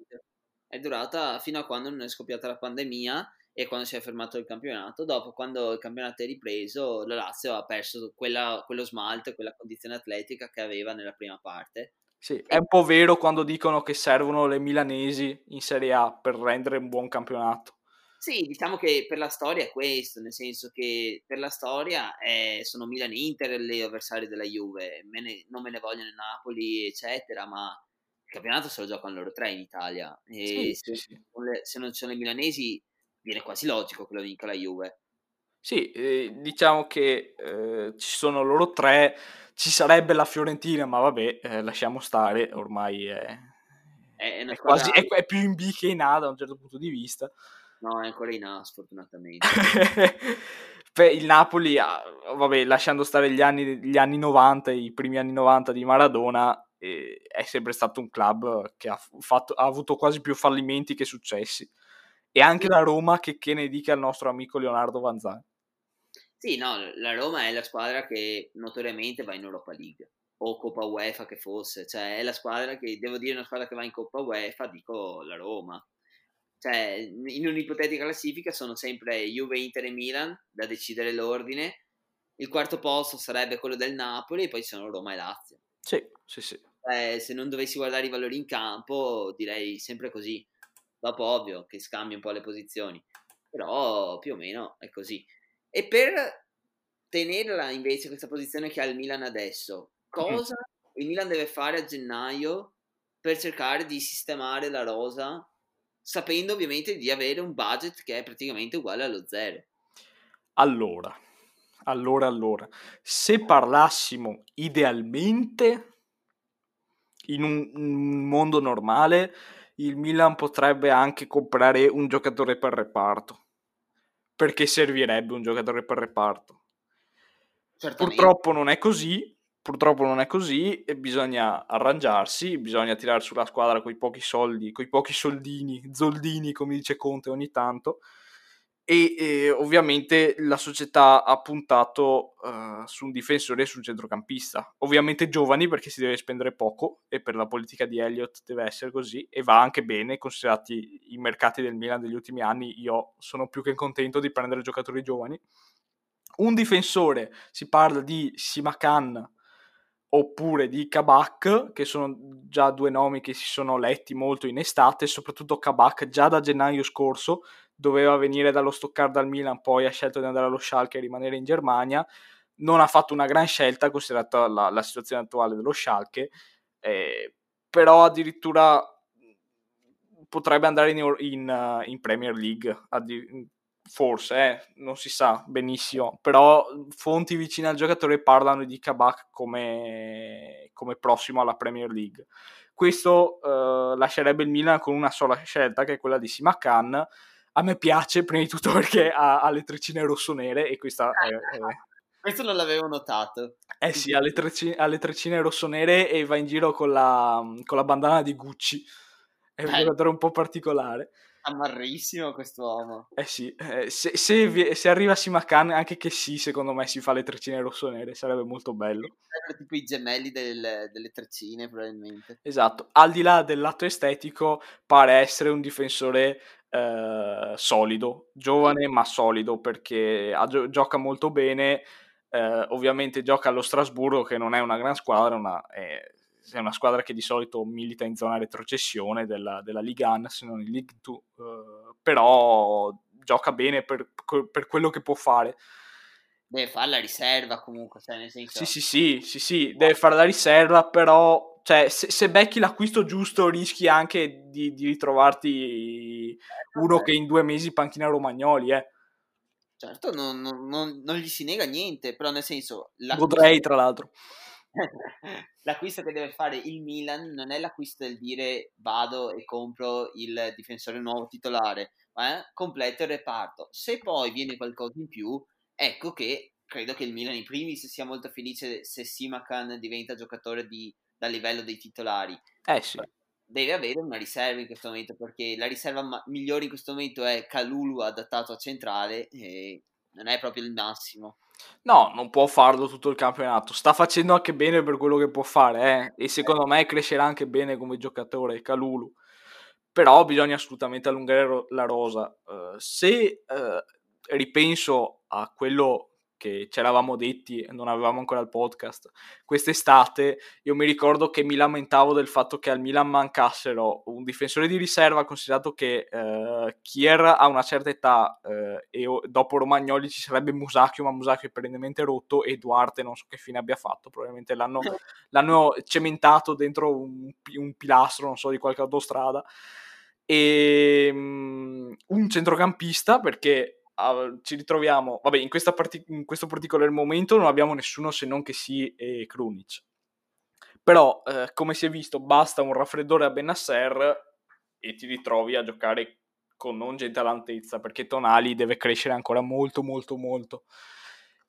È durata fino a quando non è scoppiata la pandemia e quando si è fermato il campionato. Dopo, quando il campionato è ripreso, la Lazio ha perso quella- quello smalto quella condizione atletica che aveva nella prima parte. Sì, è un po' vero quando dicono che servono le milanesi in Serie A per rendere un buon campionato. Sì, diciamo che per la storia è questo, nel senso che per la storia eh, sono Milan e Inter le avversarie della Juve, me ne- non me ne vogliono il Napoli, eccetera, ma il campionato se lo giocano loro tre in Italia. E Sì, se, sì, le- se non ci sono i milanesi, viene quasi logico che lo vinca la Juve. Sì, eh, diciamo che eh, ci sono loro tre, ci sarebbe la Fiorentina, ma vabbè, eh, lasciamo stare, ormai è, È è quasi, è, più in B che in A da un certo punto di vista. No, è ancora in A, sfortunatamente. Il Napoli, vabbè, lasciando stare gli anni, gli anni 90, i primi anni 90 di Maradona, eh, è sempre stato un club che ha, fatto- ha avuto quasi più fallimenti che successi. E anche la Roma, che, che ne dica il nostro amico Leonardo Vanzani. Sì, no, la Roma è la squadra che notoriamente va in Europa League o Coppa UEFA che fosse, cioè è la squadra che, devo dire una squadra che va in Coppa UEFA, dico la Roma. Cioè, in un'ipotetica classifica sono sempre Juve, Inter e Milan da decidere l'ordine. Il quarto posto sarebbe quello del Napoli e poi ci sono Roma e Lazio. Sì, sì, sì. Eh, se non dovessi guardare i valori in campo, direi sempre così. Dopo, ovvio che scambi un po' le posizioni, però più o meno è così. E per tenerla invece questa posizione che ha il Milan adesso, cosa il Milan deve fare a gennaio per cercare di sistemare la rosa, sapendo ovviamente di avere un budget che è praticamente uguale allo zero? Allora, allora, allora, se parlassimo idealmente in un, un mondo normale, il Milan potrebbe anche comprare un giocatore per reparto. Perché servirebbe un giocatore per reparto. Certamente. Purtroppo non è così, purtroppo non è così e bisogna arrangiarsi, bisogna tirare sulla squadra quei pochi soldi, quei pochi soldini, zoldini come dice Conte ogni tanto e, e ovviamente la società ha puntato uh, su un difensore e su un centrocampista, ovviamente giovani perché si deve spendere poco e per la politica di Elliott deve essere così e va anche bene considerati i mercati del Milan degli ultimi anni, io sono più che contento di prendere giocatori giovani. Un difensore, si parla di Simakan oppure di Kabak, che sono già due nomi che si sono letti molto in estate, soprattutto Kabak già da gennaio scorso doveva venire dallo Stoccarda al Milan, poi ha scelto di andare allo Schalke e rimanere in Germania. Non ha fatto una gran scelta considerata la, la situazione attuale dello Schalke, eh, però addirittura potrebbe andare in, in, in Premier League, forse, eh, non si sa benissimo, però fonti vicine al giocatore parlano di Kabak come, come prossimo alla Premier League. Questo eh, lascerebbe il Milan con una sola scelta, che è quella di Simakan. A me piace, prima di tutto perché ha, ha le treccine rossonere e questa è, è... Questo non l'avevo notato. Eh sì, ha le, treccine, ha le treccine rossonere e va in giro con la, con la bandana di Gucci. È un eh. giocatore un po' particolare. Amarrissimo quest'uomo. Eh sì, eh, se, se, se, arriva Simakan, anche che sì, secondo me si fa le treccine rossonere, sarebbe molto bello. Tipo i gemelli del, delle treccine, probabilmente. Esatto, al di là del lato estetico, pare essere un difensore eh, solido, giovane ma solido, perché ha, gioca molto bene, eh, ovviamente gioca allo Strasburgo, che non è una gran squadra, una, è è una squadra che di solito milita in zona retrocessione della, della Liga 1, se non in League 2, uh, però gioca bene per, per, quello che può fare. Deve fare la riserva comunque, cioè nel senso... Sì, sì, sì, sì, sì deve fare la riserva, però cioè, se, se, becchi l'acquisto giusto rischi anche di, di ritrovarti uno che in due mesi panchina Romagnoli, eh. Certo, non, non, non, gli si nega niente, però nel senso... Godrei, tra l'altro. l'acquisto che deve fare il Milan non è l'acquisto del dire vado e compro il difensore nuovo titolare, ma è completo il reparto. Se poi viene qualcosa in più, ecco che credo che il Milan in primis sia molto felice se Simakan diventa giocatore di, dal livello dei titolari. Eh sì. Deve avere una riserva in questo momento perché la riserva ma- migliore in questo momento è Kalulu adattato a centrale e non è proprio il massimo. No, non può farlo tutto il campionato. Sta facendo anche bene per quello che può fare, eh? e secondo me crescerà anche bene come giocatore Calulu. Però bisogna assolutamente allungare la rosa. Uh, se uh, ripenso a quello che ci eravamo detti, non avevamo ancora il podcast, quest'estate io mi ricordo che mi lamentavo del fatto che al Milan mancassero un difensore di riserva, considerato che eh, Kier ha una certa età eh, e dopo Romagnoli ci sarebbe Musacchio, ma Musacchio è perennemente rotto e Duarte non so che fine abbia fatto, probabilmente l'hanno, l'hanno cementato dentro un, un pilastro, non so, di qualche autostrada. E um, un centrocampista perché ci ritroviamo, vabbè, in, parti- in, questo particolare momento non abbiamo nessuno se non che sì e Krunic. Però, eh, come si è visto, basta un raffreddore a Benasser e ti ritrovi a giocare con non gente all'altezza, perché Tonali deve crescere ancora molto, molto, molto.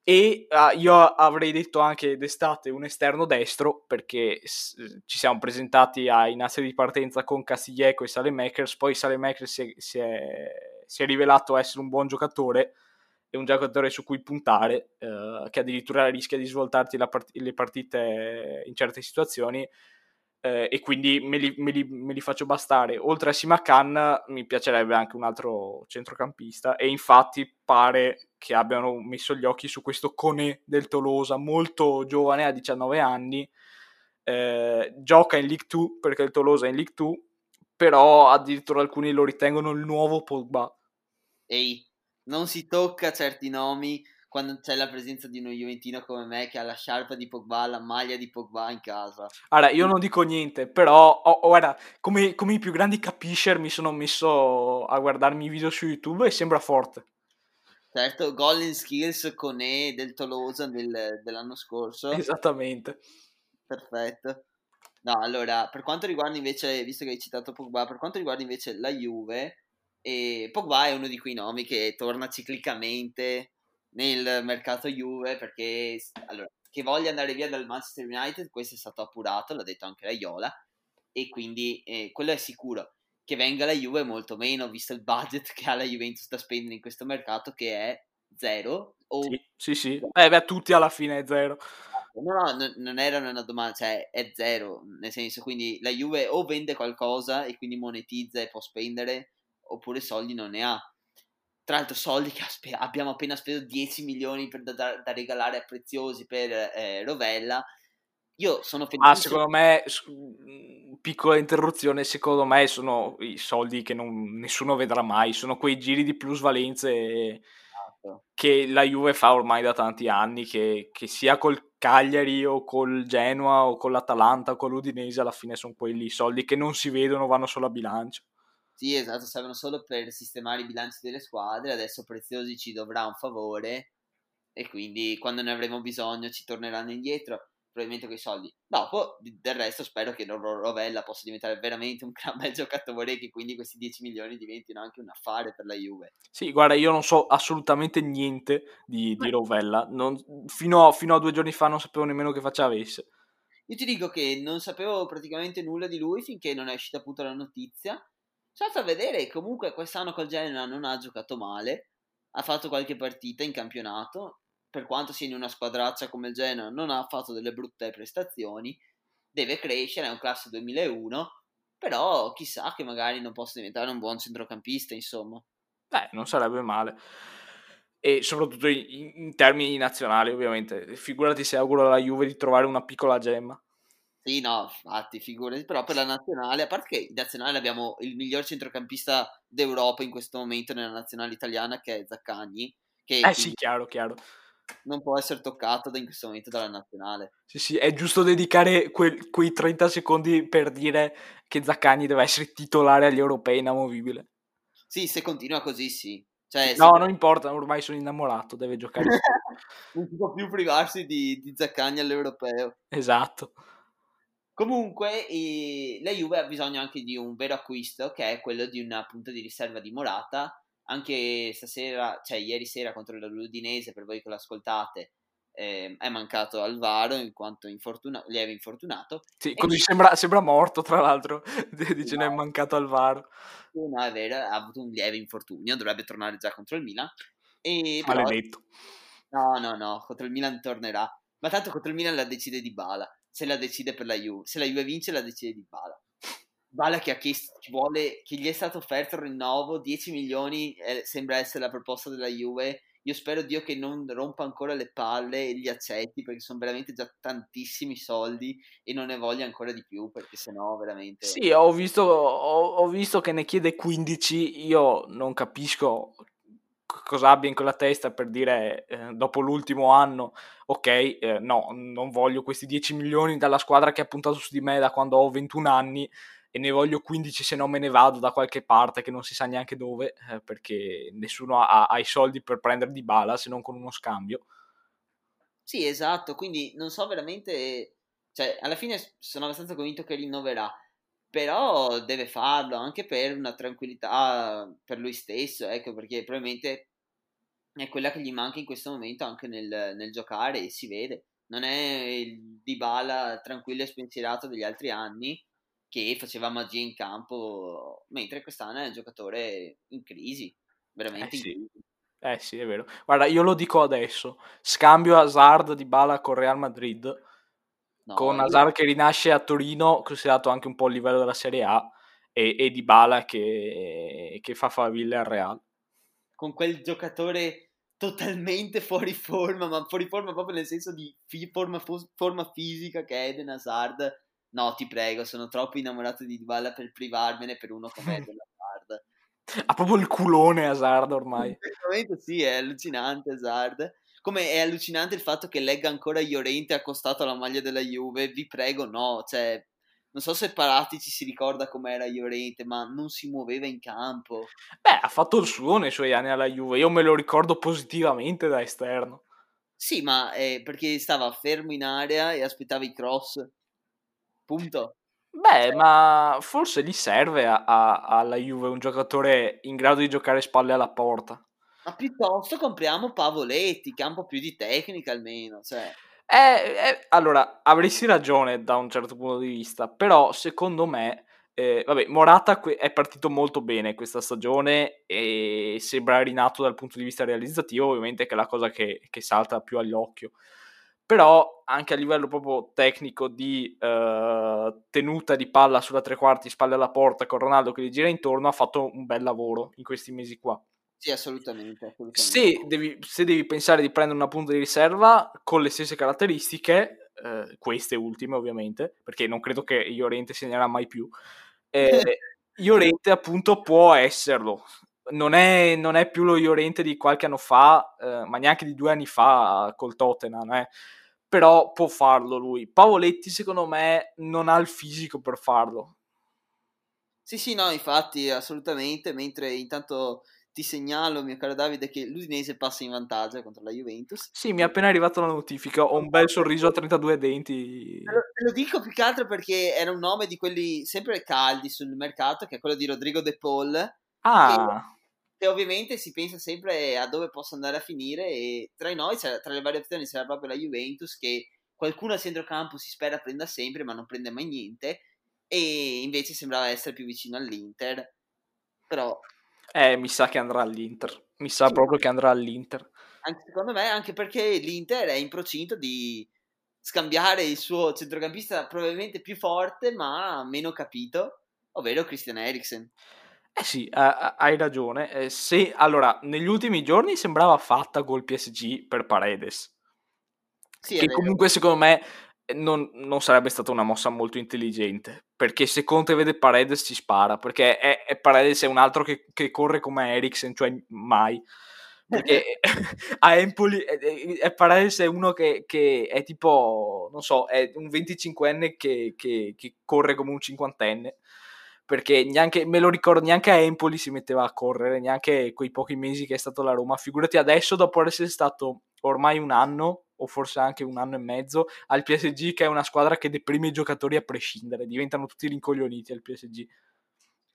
E uh, io avrei detto anche d'estate un esterno destro, perché s- ci siamo presentati ai nastri di partenza con Castiglieco e Salemakers, poi Salemakers si è, si è si è rivelato essere un buon giocatore e un giocatore su cui puntare, eh, che addirittura rischia di svoltarti part- le partite in certe situazioni. Eh, e quindi me li, me, li, me li, faccio bastare. Oltre a Simakan mi piacerebbe anche un altro centrocampista e infatti pare che abbiano messo gli occhi su questo Cone del Tolosa, molto giovane, a 19 anni, eh, gioca in League 2 perché il Tolosa è in League 2, però addirittura alcuni lo ritengono il nuovo Pogba ehi, non si tocca certi nomi quando c'è la presenza di uno Juventino come me che ha la sciarpa di Pogba, la maglia di Pogba in casa. Allora, io non dico niente, però, oh, oh, guarda, come, come, i più grandi capiscer mi sono messo a guardarmi i video su YouTube e sembra forte. Certo, gol in skills con E del Tolosa del, dell'anno scorso. Esattamente. Perfetto. No, allora, per quanto riguarda invece, visto che hai citato Pogba, per quanto riguarda invece la Juve, e Pogba è uno di quei nomi che torna ciclicamente nel mercato Juve perché allora, che voglia andare via dal Manchester United, questo è stato appurato, l'ha detto anche la Iola, e quindi eh, quello è sicuro. Che venga la Juve molto meno, visto il budget che ha la Juventus da spendere in questo mercato, che è zero. O... Sì, sì, sì. Eh, beh, tutti alla fine è zero. No, no, non era una domanda, cioè è zero, nel senso, quindi la Juve o vende qualcosa e quindi monetizza e può spendere, oppure soldi non ne ha. Tra l'altro soldi che spe- abbiamo appena speso 10 milioni per da, da, regalare a preziosi per eh, Rovella, io sono felice. Ma secondo me, mhmm, piccola interruzione, secondo me sono i soldi che non, nessuno vedrà mai, sono quei giri di plusvalenze esatto. che la Juve fa ormai da tanti anni, che, che, sia col Cagliari o col Genoa o con l'Atalanta o con l'Udinese, alla fine sono quelli soldi che non si vedono, vanno solo a bilancio. Sì, esatto, servono solo per sistemare i bilanci delle squadre, adesso Preziosi ci dovrà un favore e quindi quando ne avremo bisogno ci torneranno indietro probabilmente quei soldi. Dopo, del resto, spero che Rovella possa diventare veramente un gran bel giocatore e che quindi questi 10 milioni diventino anche un affare per la Juve. Sì, guarda, io non so assolutamente niente di, di Rovella. Non, fino, a, fino, a, due giorni fa non sapevo nemmeno che faccia avesse. Io ti dico che non sapevo praticamente nulla di lui finché non è uscita appunto la notizia. Stato a vedere comunque quest'anno col Genoa non ha giocato male. Ha fatto qualche partita in campionato per quanto sia in una squadraccia come il Genoa, non ha fatto delle brutte prestazioni, deve crescere, è un classe 2001, però chissà che magari non possa diventare un buon centrocampista, insomma. Beh, non sarebbe male. E soprattutto in, in termini nazionali, ovviamente. Figurati se auguro alla Juve di trovare una piccola gemma. Sì, no, infatti, figurati, però per la nazionale, a parte che in nazionale abbiamo il miglior centrocampista d'Europa in questo momento nella nazionale italiana, che è Zaccagni. Che eh sì, chiaro, chiaro non può essere toccato in questo momento dalla nazionale. Sì, sì, è giusto dedicare quel, quei 30 secondi per dire che Zaccagni deve essere titolare agli europei inamovibile. Sì, se continua così, sì. Cioè, no, se... non importa, ormai sono innamorato, deve giocare. non si può più privarsi di, di Zaccagni all'europeo. Esatto. Comunque, eh, la Juve ha bisogno anche di un vero acquisto, che è quello di una punta di riserva di Morata, anche stasera, cioè ieri sera contro l'Udinese, per voi che l'ascoltate, eh, è mancato Alvaro in quanto infortuna- lieve infortunato. Sì, così e... sembra, sembra, morto, tra l'altro, dice no. ne è mancato Alvaro. Sì, no, è vero, ha avuto un lieve infortunio, dovrebbe tornare già contro il Milan. E Maledetto. Però... No, no, no, contro il Milan tornerà. Ma tanto contro il Milan la decide di Bala. Se la decide per la Juve, se la Juve vince la decide di Bala. Bala che ha chiesto, vuole, che gli è stato offerto il rinnovo, 10 milioni eh, sembra essere la proposta della Juve. Io spero Dio che non rompa ancora le palle e li accetti perché sono veramente già tantissimi soldi e non ne voglia ancora di più perché sennò veramente... Sì, ho visto, ho, ho visto che ne chiede 15, io non capisco cosa abbia in quella testa per dire eh, dopo l'ultimo anno ok eh, no non voglio questi 10 milioni dalla squadra che ha puntato su di me da quando ho 21 anni e ne voglio 15 se non me ne vado da qualche parte che non si sa neanche dove, eh, perché nessuno ha, ha, i soldi per prendere di bala se non con uno scambio. Sì, esatto, quindi non so veramente, cioè alla fine sono abbastanza convinto che rinnoverà, però deve farlo anche per una tranquillità per lui stesso, ecco, perché probabilmente è quella che gli manca in questo momento anche nel, nel giocare e si vede. Non è il Dybala tranquillo e spensierato degli altri anni, che faceva magia in campo, mentre quest'anno è un giocatore in crisi, veramente eh in crisi. Eh sì, è vero. Guarda, io lo dico adesso, scambio Hazard di Bala con Real Madrid, no, con io... Hazard che rinasce a Torino, considerato anche un po' il livello della Serie A, e, e di Bala che, che fa faville al Real. Con quel giocatore totalmente fuori forma, ma fuori forma proprio nel senso di fi- forma, forma fisica che è Eden Hazard, no ti prego, sono troppo innamorato di Dybala per privarmene per uno come Eden Hazard. Ha proprio il culone Hazard ormai. Momento sì, è allucinante Hazard. Come è allucinante il fatto che legga ancora Iorente accostato alla maglia della Juve, vi prego no, cioè non so se Paratici si ricorda com'era Iorente, ma non si muoveva in campo. Beh, ha fatto il suo nei suoi anni alla Juve, io me lo ricordo positivamente da esterno. Sì, ma eh, perché stava fermo in area e aspettava i cross. Punto. Beh, ma forse gli serve a, a, alla Juve un giocatore in grado di giocare spalle alla porta. Ma piuttosto compriamo Pavoletti, che ha un po' più di tecnica almeno. Cioè. Eh, eh, allora, avresti ragione da un certo punto di vista, però secondo me, eh, vabbè, Morata è partito molto bene questa stagione e sembra rinato dal punto di vista realizzativo, ovviamente che è la cosa che, che salta più all'occhio però anche a livello proprio tecnico di uh, tenuta di palla sulla tre quarti, spalle alla porta con Ronaldo che gli gira intorno, ha fatto un bel lavoro in questi mesi qua. Sì, assolutamente. assolutamente. Se, devi, se, devi, pensare di prendere una punta di riserva con le stesse caratteristiche, eh, queste ultime ovviamente, perché non credo che Iorente segnerà mai più. Eh, Iorente appunto può esserlo, non è, non è, più lo Iorente di qualche anno fa, eh, ma neanche di due anni fa col Tottenham, eh. però può farlo lui. Pavoletti secondo me non ha il fisico per farlo. Sì, sì, no, infatti, assolutamente, mentre intanto ti segnalo, mio caro Davide, che l'Udinese passa in vantaggio contro la Juventus. Sì, mi è appena arrivata la notifica, ho un bel sorriso a 32 denti. Te lo, te lo dico più che altro perché era un nome di quelli sempre caldi sul mercato, che è quello di Rodrigo De Paul. Ah. E ovviamente si pensa sempre a dove possa andare a finire e tra noi, tra le varie opzioni c'era proprio la Juventus che qualcuno a centrocampo si spera prenda sempre ma non prende mai niente e invece sembrava essere più vicino all'Inter però eh, mi sa che andrà all'Inter. Mi sa sì. proprio che andrà all'Inter. Anche secondo me, anche perché l'Inter è in procinto di scambiare il suo centrocampista probabilmente più forte, ma meno capito, ovvero Christian Eriksen. Eh sì, eh, hai ragione. Eh, se, allora, negli ultimi giorni sembrava fatta col PSG per Paredes. Sì, che comunque secondo me non, non, sarebbe stata una mossa molto intelligente. Perché se Conte vede Paredes ci spara. Perché è, è Paredes è un altro che, che, corre come Eriksen, cioè mai. Perché a Empoli è, è Paredes è uno che, che, è tipo, non so, è un 25enne che, che corre come un cinquantenne perché neanche, me lo ricordo, neanche a Empoli si metteva a correre, neanche quei pochi mesi che è stato la Roma. Figurati adesso, dopo essere stato ormai un anno, o forse anche un anno e mezzo, al PSG, che è una squadra che deprime i giocatori a prescindere, diventano tutti rincoglioniti al PSG.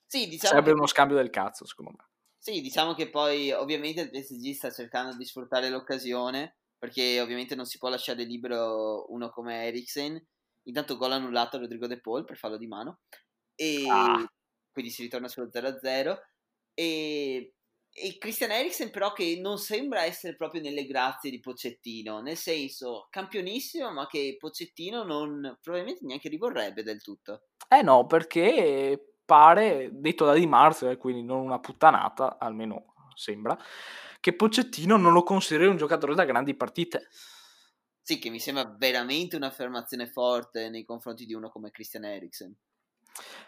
Sì, diciamo Sarebbe che... uno scambio del cazzo, secondo me. Sì, diciamo che poi ovviamente il PSG sta cercando di sfruttare l'occasione, perché ovviamente non si può lasciare libero uno come Eriksen. Intanto gol annullato a Rodrigo De Paul per fallo di mano e ah. quindi si ritorna sullo 0-0 e, e Christian Eriksen però che non sembra essere proprio nelle grazie di Pocettino nel senso campionissimo ma che Pocettino non probabilmente neanche rivorrebbe del tutto eh no perché pare detto da Di Marzio e quindi non una puttanata almeno sembra che Pocettino non lo consideri un giocatore da grandi partite sì, che mi sembra veramente un'affermazione forte nei confronti di uno come Christian Eriksen.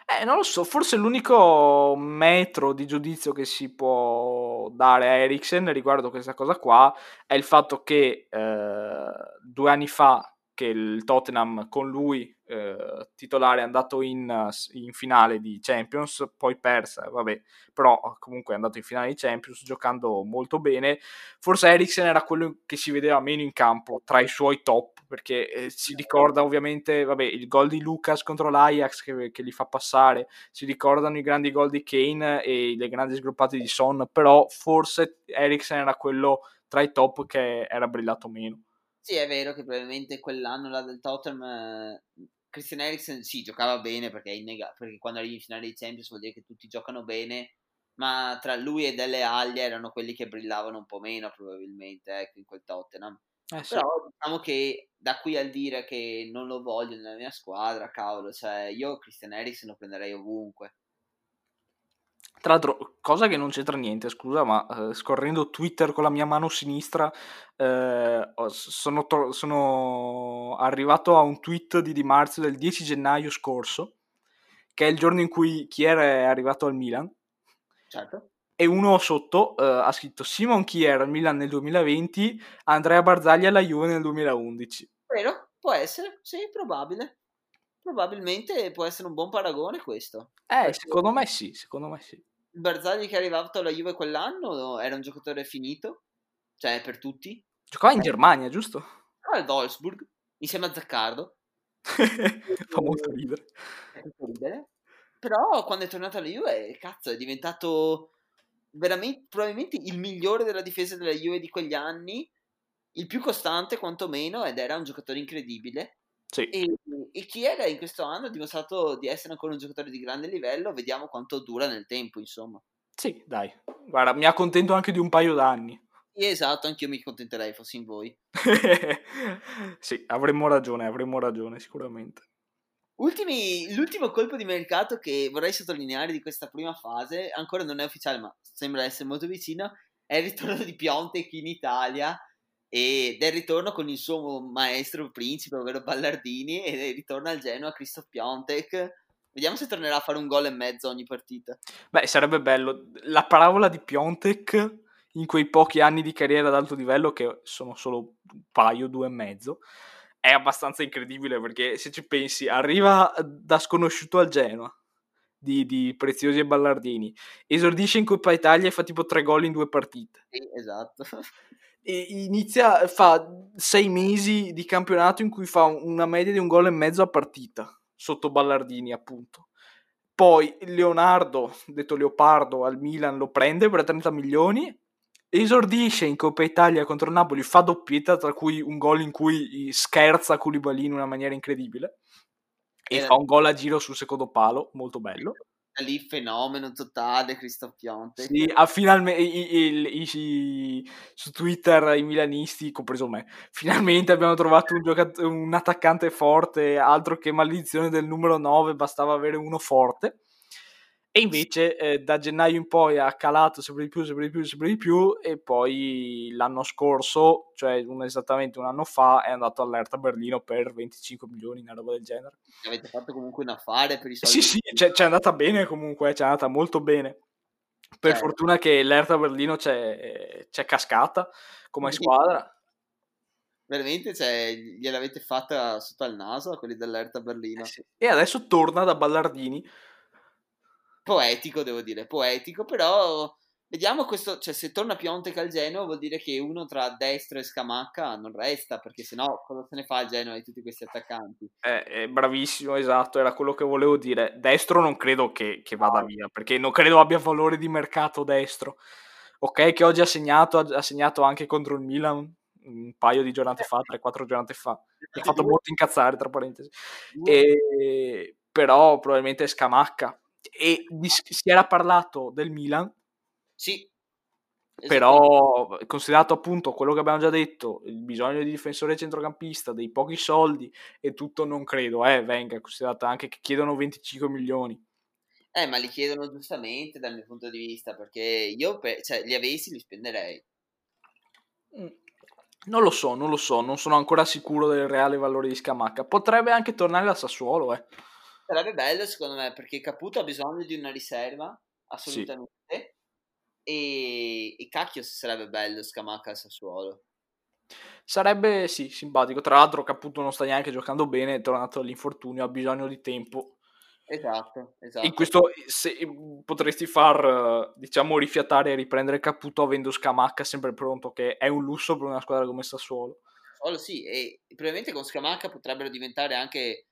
Eh, non lo so, forse l'unico metro di giudizio che si può dare a Eriksen riguardo questa cosa qua è il fatto che eh, due anni fa che il Tottenham con lui eh, titolare è andato in, in, finale di Champions, poi persa, vabbè, però comunque è andato in finale di Champions giocando molto bene. Forse Eriksen era quello che si vedeva meno in campo tra i suoi top, perché eh, si ricorda ovviamente vabbè, il gol di Lucas contro l'Ajax che, che, li fa passare, si ricordano i grandi gol di Kane e le grandi sgruppate di Son, però forse Eriksen era quello tra i top che era brillato meno. Sì, è vero che probabilmente quell'anno là del Tottenham eh, Christian Eriksen sì, giocava bene perché, innega- perché quando arrivi in finale di Champions vuol dire che tutti giocano bene, ma tra lui e Delle Alli erano quelli che brillavano un po' meno probabilmente ecco, in quel Tottenham. Eh, sì. Però diciamo che da qui al dire che non lo voglio nella mia squadra, cavolo, cioè io Christian Eriksen lo prenderei ovunque. Tra l'altro, cosa che non c'entra niente, scusa, ma eh, scorrendo Twitter con la mia mano sinistra, eh, sono, to- sono, arrivato a un tweet di Di Marzio del 10 gennaio scorso, che è il giorno in cui Chier è arrivato al Milan. Certo. E uno sotto eh, ha scritto Simon Chier al Milan nel 2020, Andrea Barzagli alla Juve nel 2011. Vero? Può essere, sì, probabile. Probabilmente può essere un buon paragone questo. Eh, secondo me sì, secondo me sì. Barzagli che è arrivato alla Juve quell'anno era un giocatore finito, cioè per tutti. Giocava in Germania, giusto? Ah, al Wolfsburg, insieme a Zaccardo. Fa molto ridere. ridere. Però quando è tornato alla Juve, cazzo, è diventato veramente, probabilmente il migliore della difesa della Juve di quegli anni, il più costante quantomeno, ed era un giocatore incredibile. Sì. E, e Chiesa in questo anno ha dimostrato di essere ancora un giocatore di grande livello, vediamo quanto dura nel tempo, insomma. Sì, dai. Guarda, mi accontento anche di un paio d'anni. Esatto, anch'io mi accontenterei fossi in voi. sì, avremmo ragione, avremmo ragione, sicuramente. Ultimi, l'ultimo colpo di mercato che vorrei sottolineare di questa prima fase, ancora non è ufficiale, ma sembra essere molto vicino, è il ritorno di Piontek in Italia ed è il ritorno con il suo maestro principe, ovvero Ballardini, e ritorna al Genoa Christoph Piontek. Vediamo se tornerà a fare un gol e mezzo ogni partita. Beh, sarebbe bello. La parabola di Piontek in quei pochi anni di carriera ad alto livello, che sono solo un paio, due e mezzo, è abbastanza incredibile perché se ci pensi, arriva da sconosciuto al Genoa di, di Preziosi e Ballardini, esordisce in Coppa Italia e fa tipo tre gol in due partite. Sì, esatto. E inizia, fa sei mesi di campionato in cui fa una media di un gol e mezzo a partita, sotto Ballardini appunto. Poi Leonardo, detto Leopardo, al Milan lo prende per 30 milioni esordisce in Coppa Italia contro Napoli, fa doppietta, tra cui un gol in cui scherza Koulibaly in una maniera incredibile e fa un gol a giro sul secondo palo, molto bello. Da lì fenomeno totale, Cristof Pionte. Sì, ha finalmente i, i, i, su Twitter i milanisti, compreso me, finalmente abbiamo trovato un, giocat- un attaccante forte, altro che maledizione del numero 9, bastava avere uno forte. E invece eh, da gennaio in poi ha calato sempre di più, sempre di più, sempre di più e poi l'anno scorso, cioè un, esattamente un anno fa, è andato all'Erta Berlino per 25 milioni, una roba del genere. Avete fatto comunque un affare per i soldi? Sì, sì, c'è, c'è andata bene comunque, c'è andata molto bene. Per certo. fortuna che l'Erta Berlino c'è, c'è cascata come squadra. Veramente cioè, gliel'avete fatta sotto al naso a quelli dell'Erta Berlino. Eh sì. E adesso torna da Ballardini poetico, devo dire, poetico, però vediamo questo, cioè se torna Piontek al Genoa vuol dire che uno tra destro e Scamacca non resta, perché sennò cosa se ne fa il Genoa di tutti questi attaccanti? Eh, è bravissimo, esatto, era quello che volevo dire. Destro non credo che, che vada via, perché non credo abbia valore di mercato destro. Ok, che oggi ha segnato, ha segnato anche contro il Milan un paio di giornate fa, 3-4 giornate fa. Mi ha fatto molto incazzare, tra parentesi. E, però probabilmente Scamacca e si era parlato del Milan. Sì. Però, considerato appunto quello che abbiamo già detto, il bisogno di difensore centrocampista, dei pochi soldi e tutto, non credo, eh, venga considerato anche che chiedono 25 milioni. Eh, ma li chiedono giustamente dal mio punto di vista, perché io, per, cioè, li avessi, li spenderei. Mm. Non lo so, non lo so, non sono ancora sicuro del reale valore di Scamacca. Potrebbe anche tornare da Sassuolo, eh. Sarebbe bello secondo me perché Caputo ha bisogno di una riserva, assolutamente. Sì. E, e cacchio se sarebbe bello Scamacca al Sassuolo. Sarebbe sì, simpatico. Tra l'altro Caputo non sta neanche giocando bene, è tornato all'infortunio, ha bisogno di tempo. Esatto, esatto. In questo se, potresti far, diciamo, rifiatare e riprendere Caputo avendo Scamacca sempre pronto, che è un lusso per una squadra come Sassuolo. Sassuolo sì, e probabilmente con Scamacca potrebbero diventare anche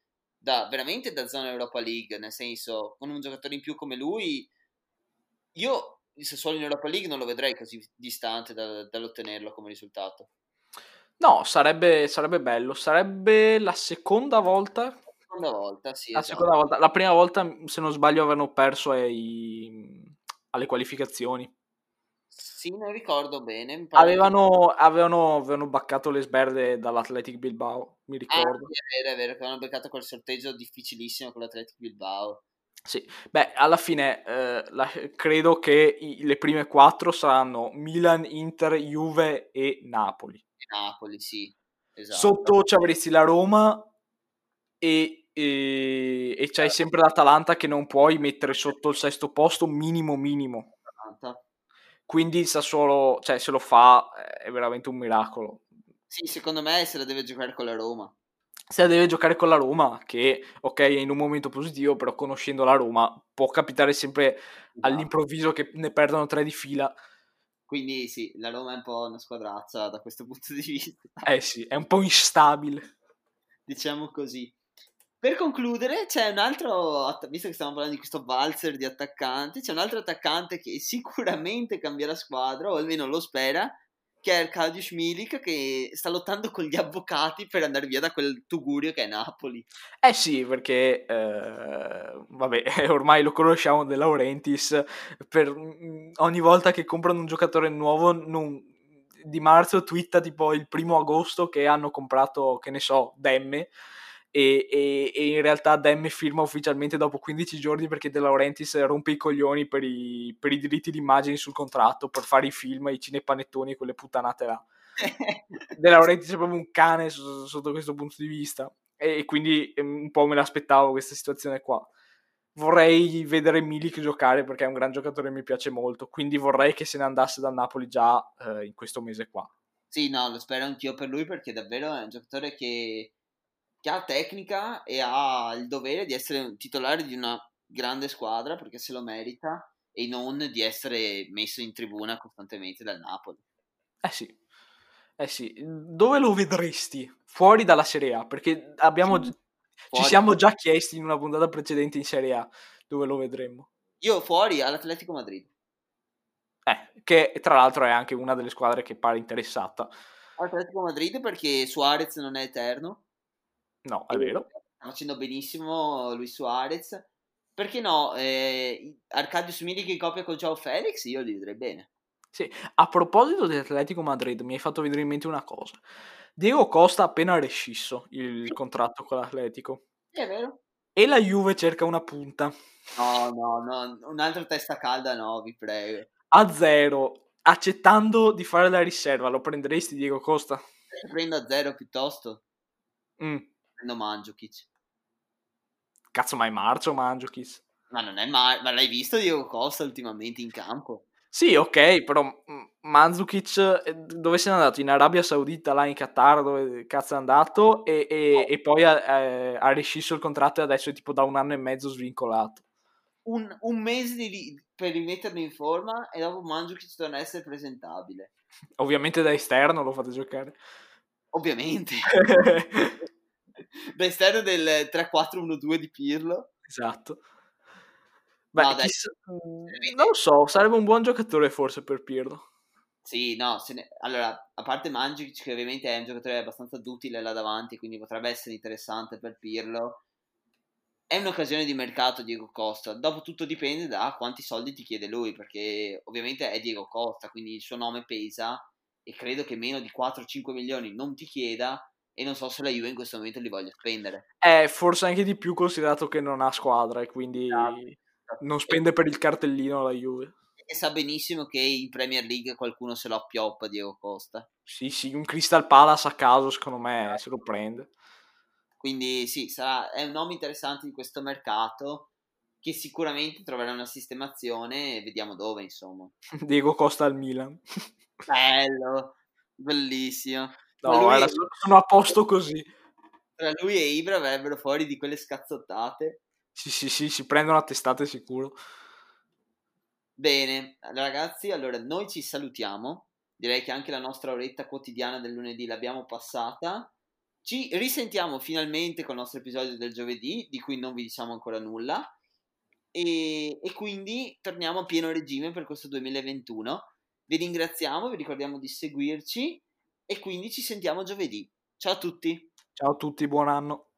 da, veramente da zona Europa League, nel senso, con un giocatore in più come lui, io il Sassuolo in Europa League non lo vedrei così distante da, dall'ottenerlo come risultato. No, sarebbe, sarebbe bello, sarebbe la seconda volta la seconda volta, sì. La, esatto. seconda volta. la prima volta, se non sbaglio, avevano perso ai, alle qualificazioni. Sì, non ricordo bene. Avevano, avevano, avevano, baccato le sberde dall'Athletic Bilbao, mi ah, ricordo. Ah, è vero, è vero, che avevano beccato quel sorteggio difficilissimo con l'Athletic Bilbao. Sì, beh, alla fine eh, la, credo che i, le prime quattro saranno Milan, Inter, Juve e Napoli. Napoli, sì. Esatto. Sotto ci avresti la Roma e, e, e c'hai sempre l'Atalanta che non puoi mettere sotto il sesto posto minimo minimo. Quindi il Sassuolo, cioè, se lo fa è veramente un miracolo. Sì, secondo me se la deve giocare con la Roma. Se la deve giocare con la Roma, che ok è in un momento positivo, però conoscendo la Roma può capitare sempre no. all'improvviso che ne perdono tre di fila. Quindi sì, la Roma è un po' una squadrazza da questo punto di vista. Eh sì, è un po' instabile. Diciamo così. Per concludere, c'è un altro, visto che stiamo parlando di questo valzer di attaccanti, c'è un altro attaccante che sicuramente cambierà squadra, o almeno lo spera, che è Arkadiusz Milik, che sta lottando con gli avvocati per andare via da quel tugurio che è Napoli. Eh sì, perché, eh, vabbè, ormai lo conosciamo De Laurentiis, per mm, ogni volta che comprano un giocatore nuovo, non, di marzo twitta tipo il primo agosto che hanno comprato, che ne so, Demme, e, e, e, in realtà Demme firma ufficialmente dopo 15 giorni perché De Laurentiis rompe i coglioni per i, per i diritti d'immagine sul contratto, per fare i film, i cinepanettoni e quelle puttanate là. De Laurentiis è proprio un cane sotto, sotto questo punto di vista e quindi ehm, un po' me l'aspettavo questa situazione qua. Vorrei vedere Milik giocare perché è un gran giocatore e mi piace molto, quindi vorrei che se ne andasse dal Napoli già eh, in questo mese qua. Sì, no, lo spero anch'io per lui perché davvero è un giocatore che, che ha tecnica e ha il dovere di essere titolare di una grande squadra perché se lo merita e non di essere messo in tribuna costantemente dal Napoli. Eh sì, eh sì. Dove lo vedresti? Fuori dalla Serie A, perché abbiamo, sì, ci siamo già chiesti in una puntata precedente in Serie A dove lo vedremmo. Io fuori all'Atletico Madrid. Eh, che tra l'altro è anche una delle squadre che pare interessata. Atletico Madrid perché Suarez non è eterno. No, è vero. Sta facendo benissimo lui Suarez. Perché no? Eh, Arcadio Milik in coppia con Ciao Felix, io li vedrei bene. Sì, a proposito di Atletico Madrid, mi hai fatto vedere in mente una cosa. Diego Costa ha appena rescisso il contratto con l'Atletico. Sì, è vero. E la Juve cerca una punta. No, no, no, un'altra testa calda no, vi prego. A zero, accettando di fare la riserva, lo prenderesti Diego Costa? Prendo a zero piuttosto. Mm. Prendo Mandzukic. Cazzo, ma è marcio Mandzukic? Ma non è mai, ma l'hai visto Diego Costa ultimamente in campo? Sì, ok, però Mandzukic eh, dove sei andato? In Arabia Saudita, là in Qatar, dove cazzo è andato? E, e, oh. e poi ha, eh, ha rescisso il contratto e adesso è tipo da un anno e mezzo svincolato. Un, un mese di, per rimetterlo in forma e dopo Mandzukic torna a essere presentabile. Ovviamente da esterno lo fate giocare. Ovviamente. esterno del 3-4-1-2 di Pirlo. Esatto. Beh, no, chissà, non lo so, sarebbe un buon giocatore forse per Pirlo. Sì, no, ne... allora, a parte Mangic che ovviamente è un giocatore abbastanza duttile là davanti, quindi potrebbe essere interessante per Pirlo. È un'occasione di mercato Diego Costa, dopo tutto dipende da quanti soldi ti chiede lui, perché ovviamente è Diego Costa, quindi il suo nome pesa e credo che meno di 4-5 milioni non ti chieda e non so se la Juve in questo momento li voglia spendere. Eh, forse anche di più considerato che non ha squadra e quindi... Esatto non spende per il cartellino la Juve. E sa benissimo che in Premier League qualcuno se lo appioppa Diego Costa. Sì, sì, un Crystal Palace a caso secondo me se lo prende. Quindi sì, sarà, è un nome interessante di questo mercato che sicuramente troverà una sistemazione e vediamo dove insomma. Diego Costa al Milan. Bello, bellissimo. No, guarda, sono a posto così. Tra lui e Ibra avrebbero fuori di quelle scazzottate. Sì, sì, sì, si prendono a testate sicuro. Bene, ragazzi, allora noi ci salutiamo. Direi che anche la nostra oretta quotidiana del lunedì l'abbiamo passata. Ci risentiamo finalmente con il nostro episodio del giovedì, di cui non vi diciamo ancora nulla. E, e quindi torniamo a pieno regime per questo 2021. Vi ringraziamo, vi ricordiamo di seguirci e quindi ci sentiamo giovedì. Ciao a tutti. Ciao a tutti, buon anno.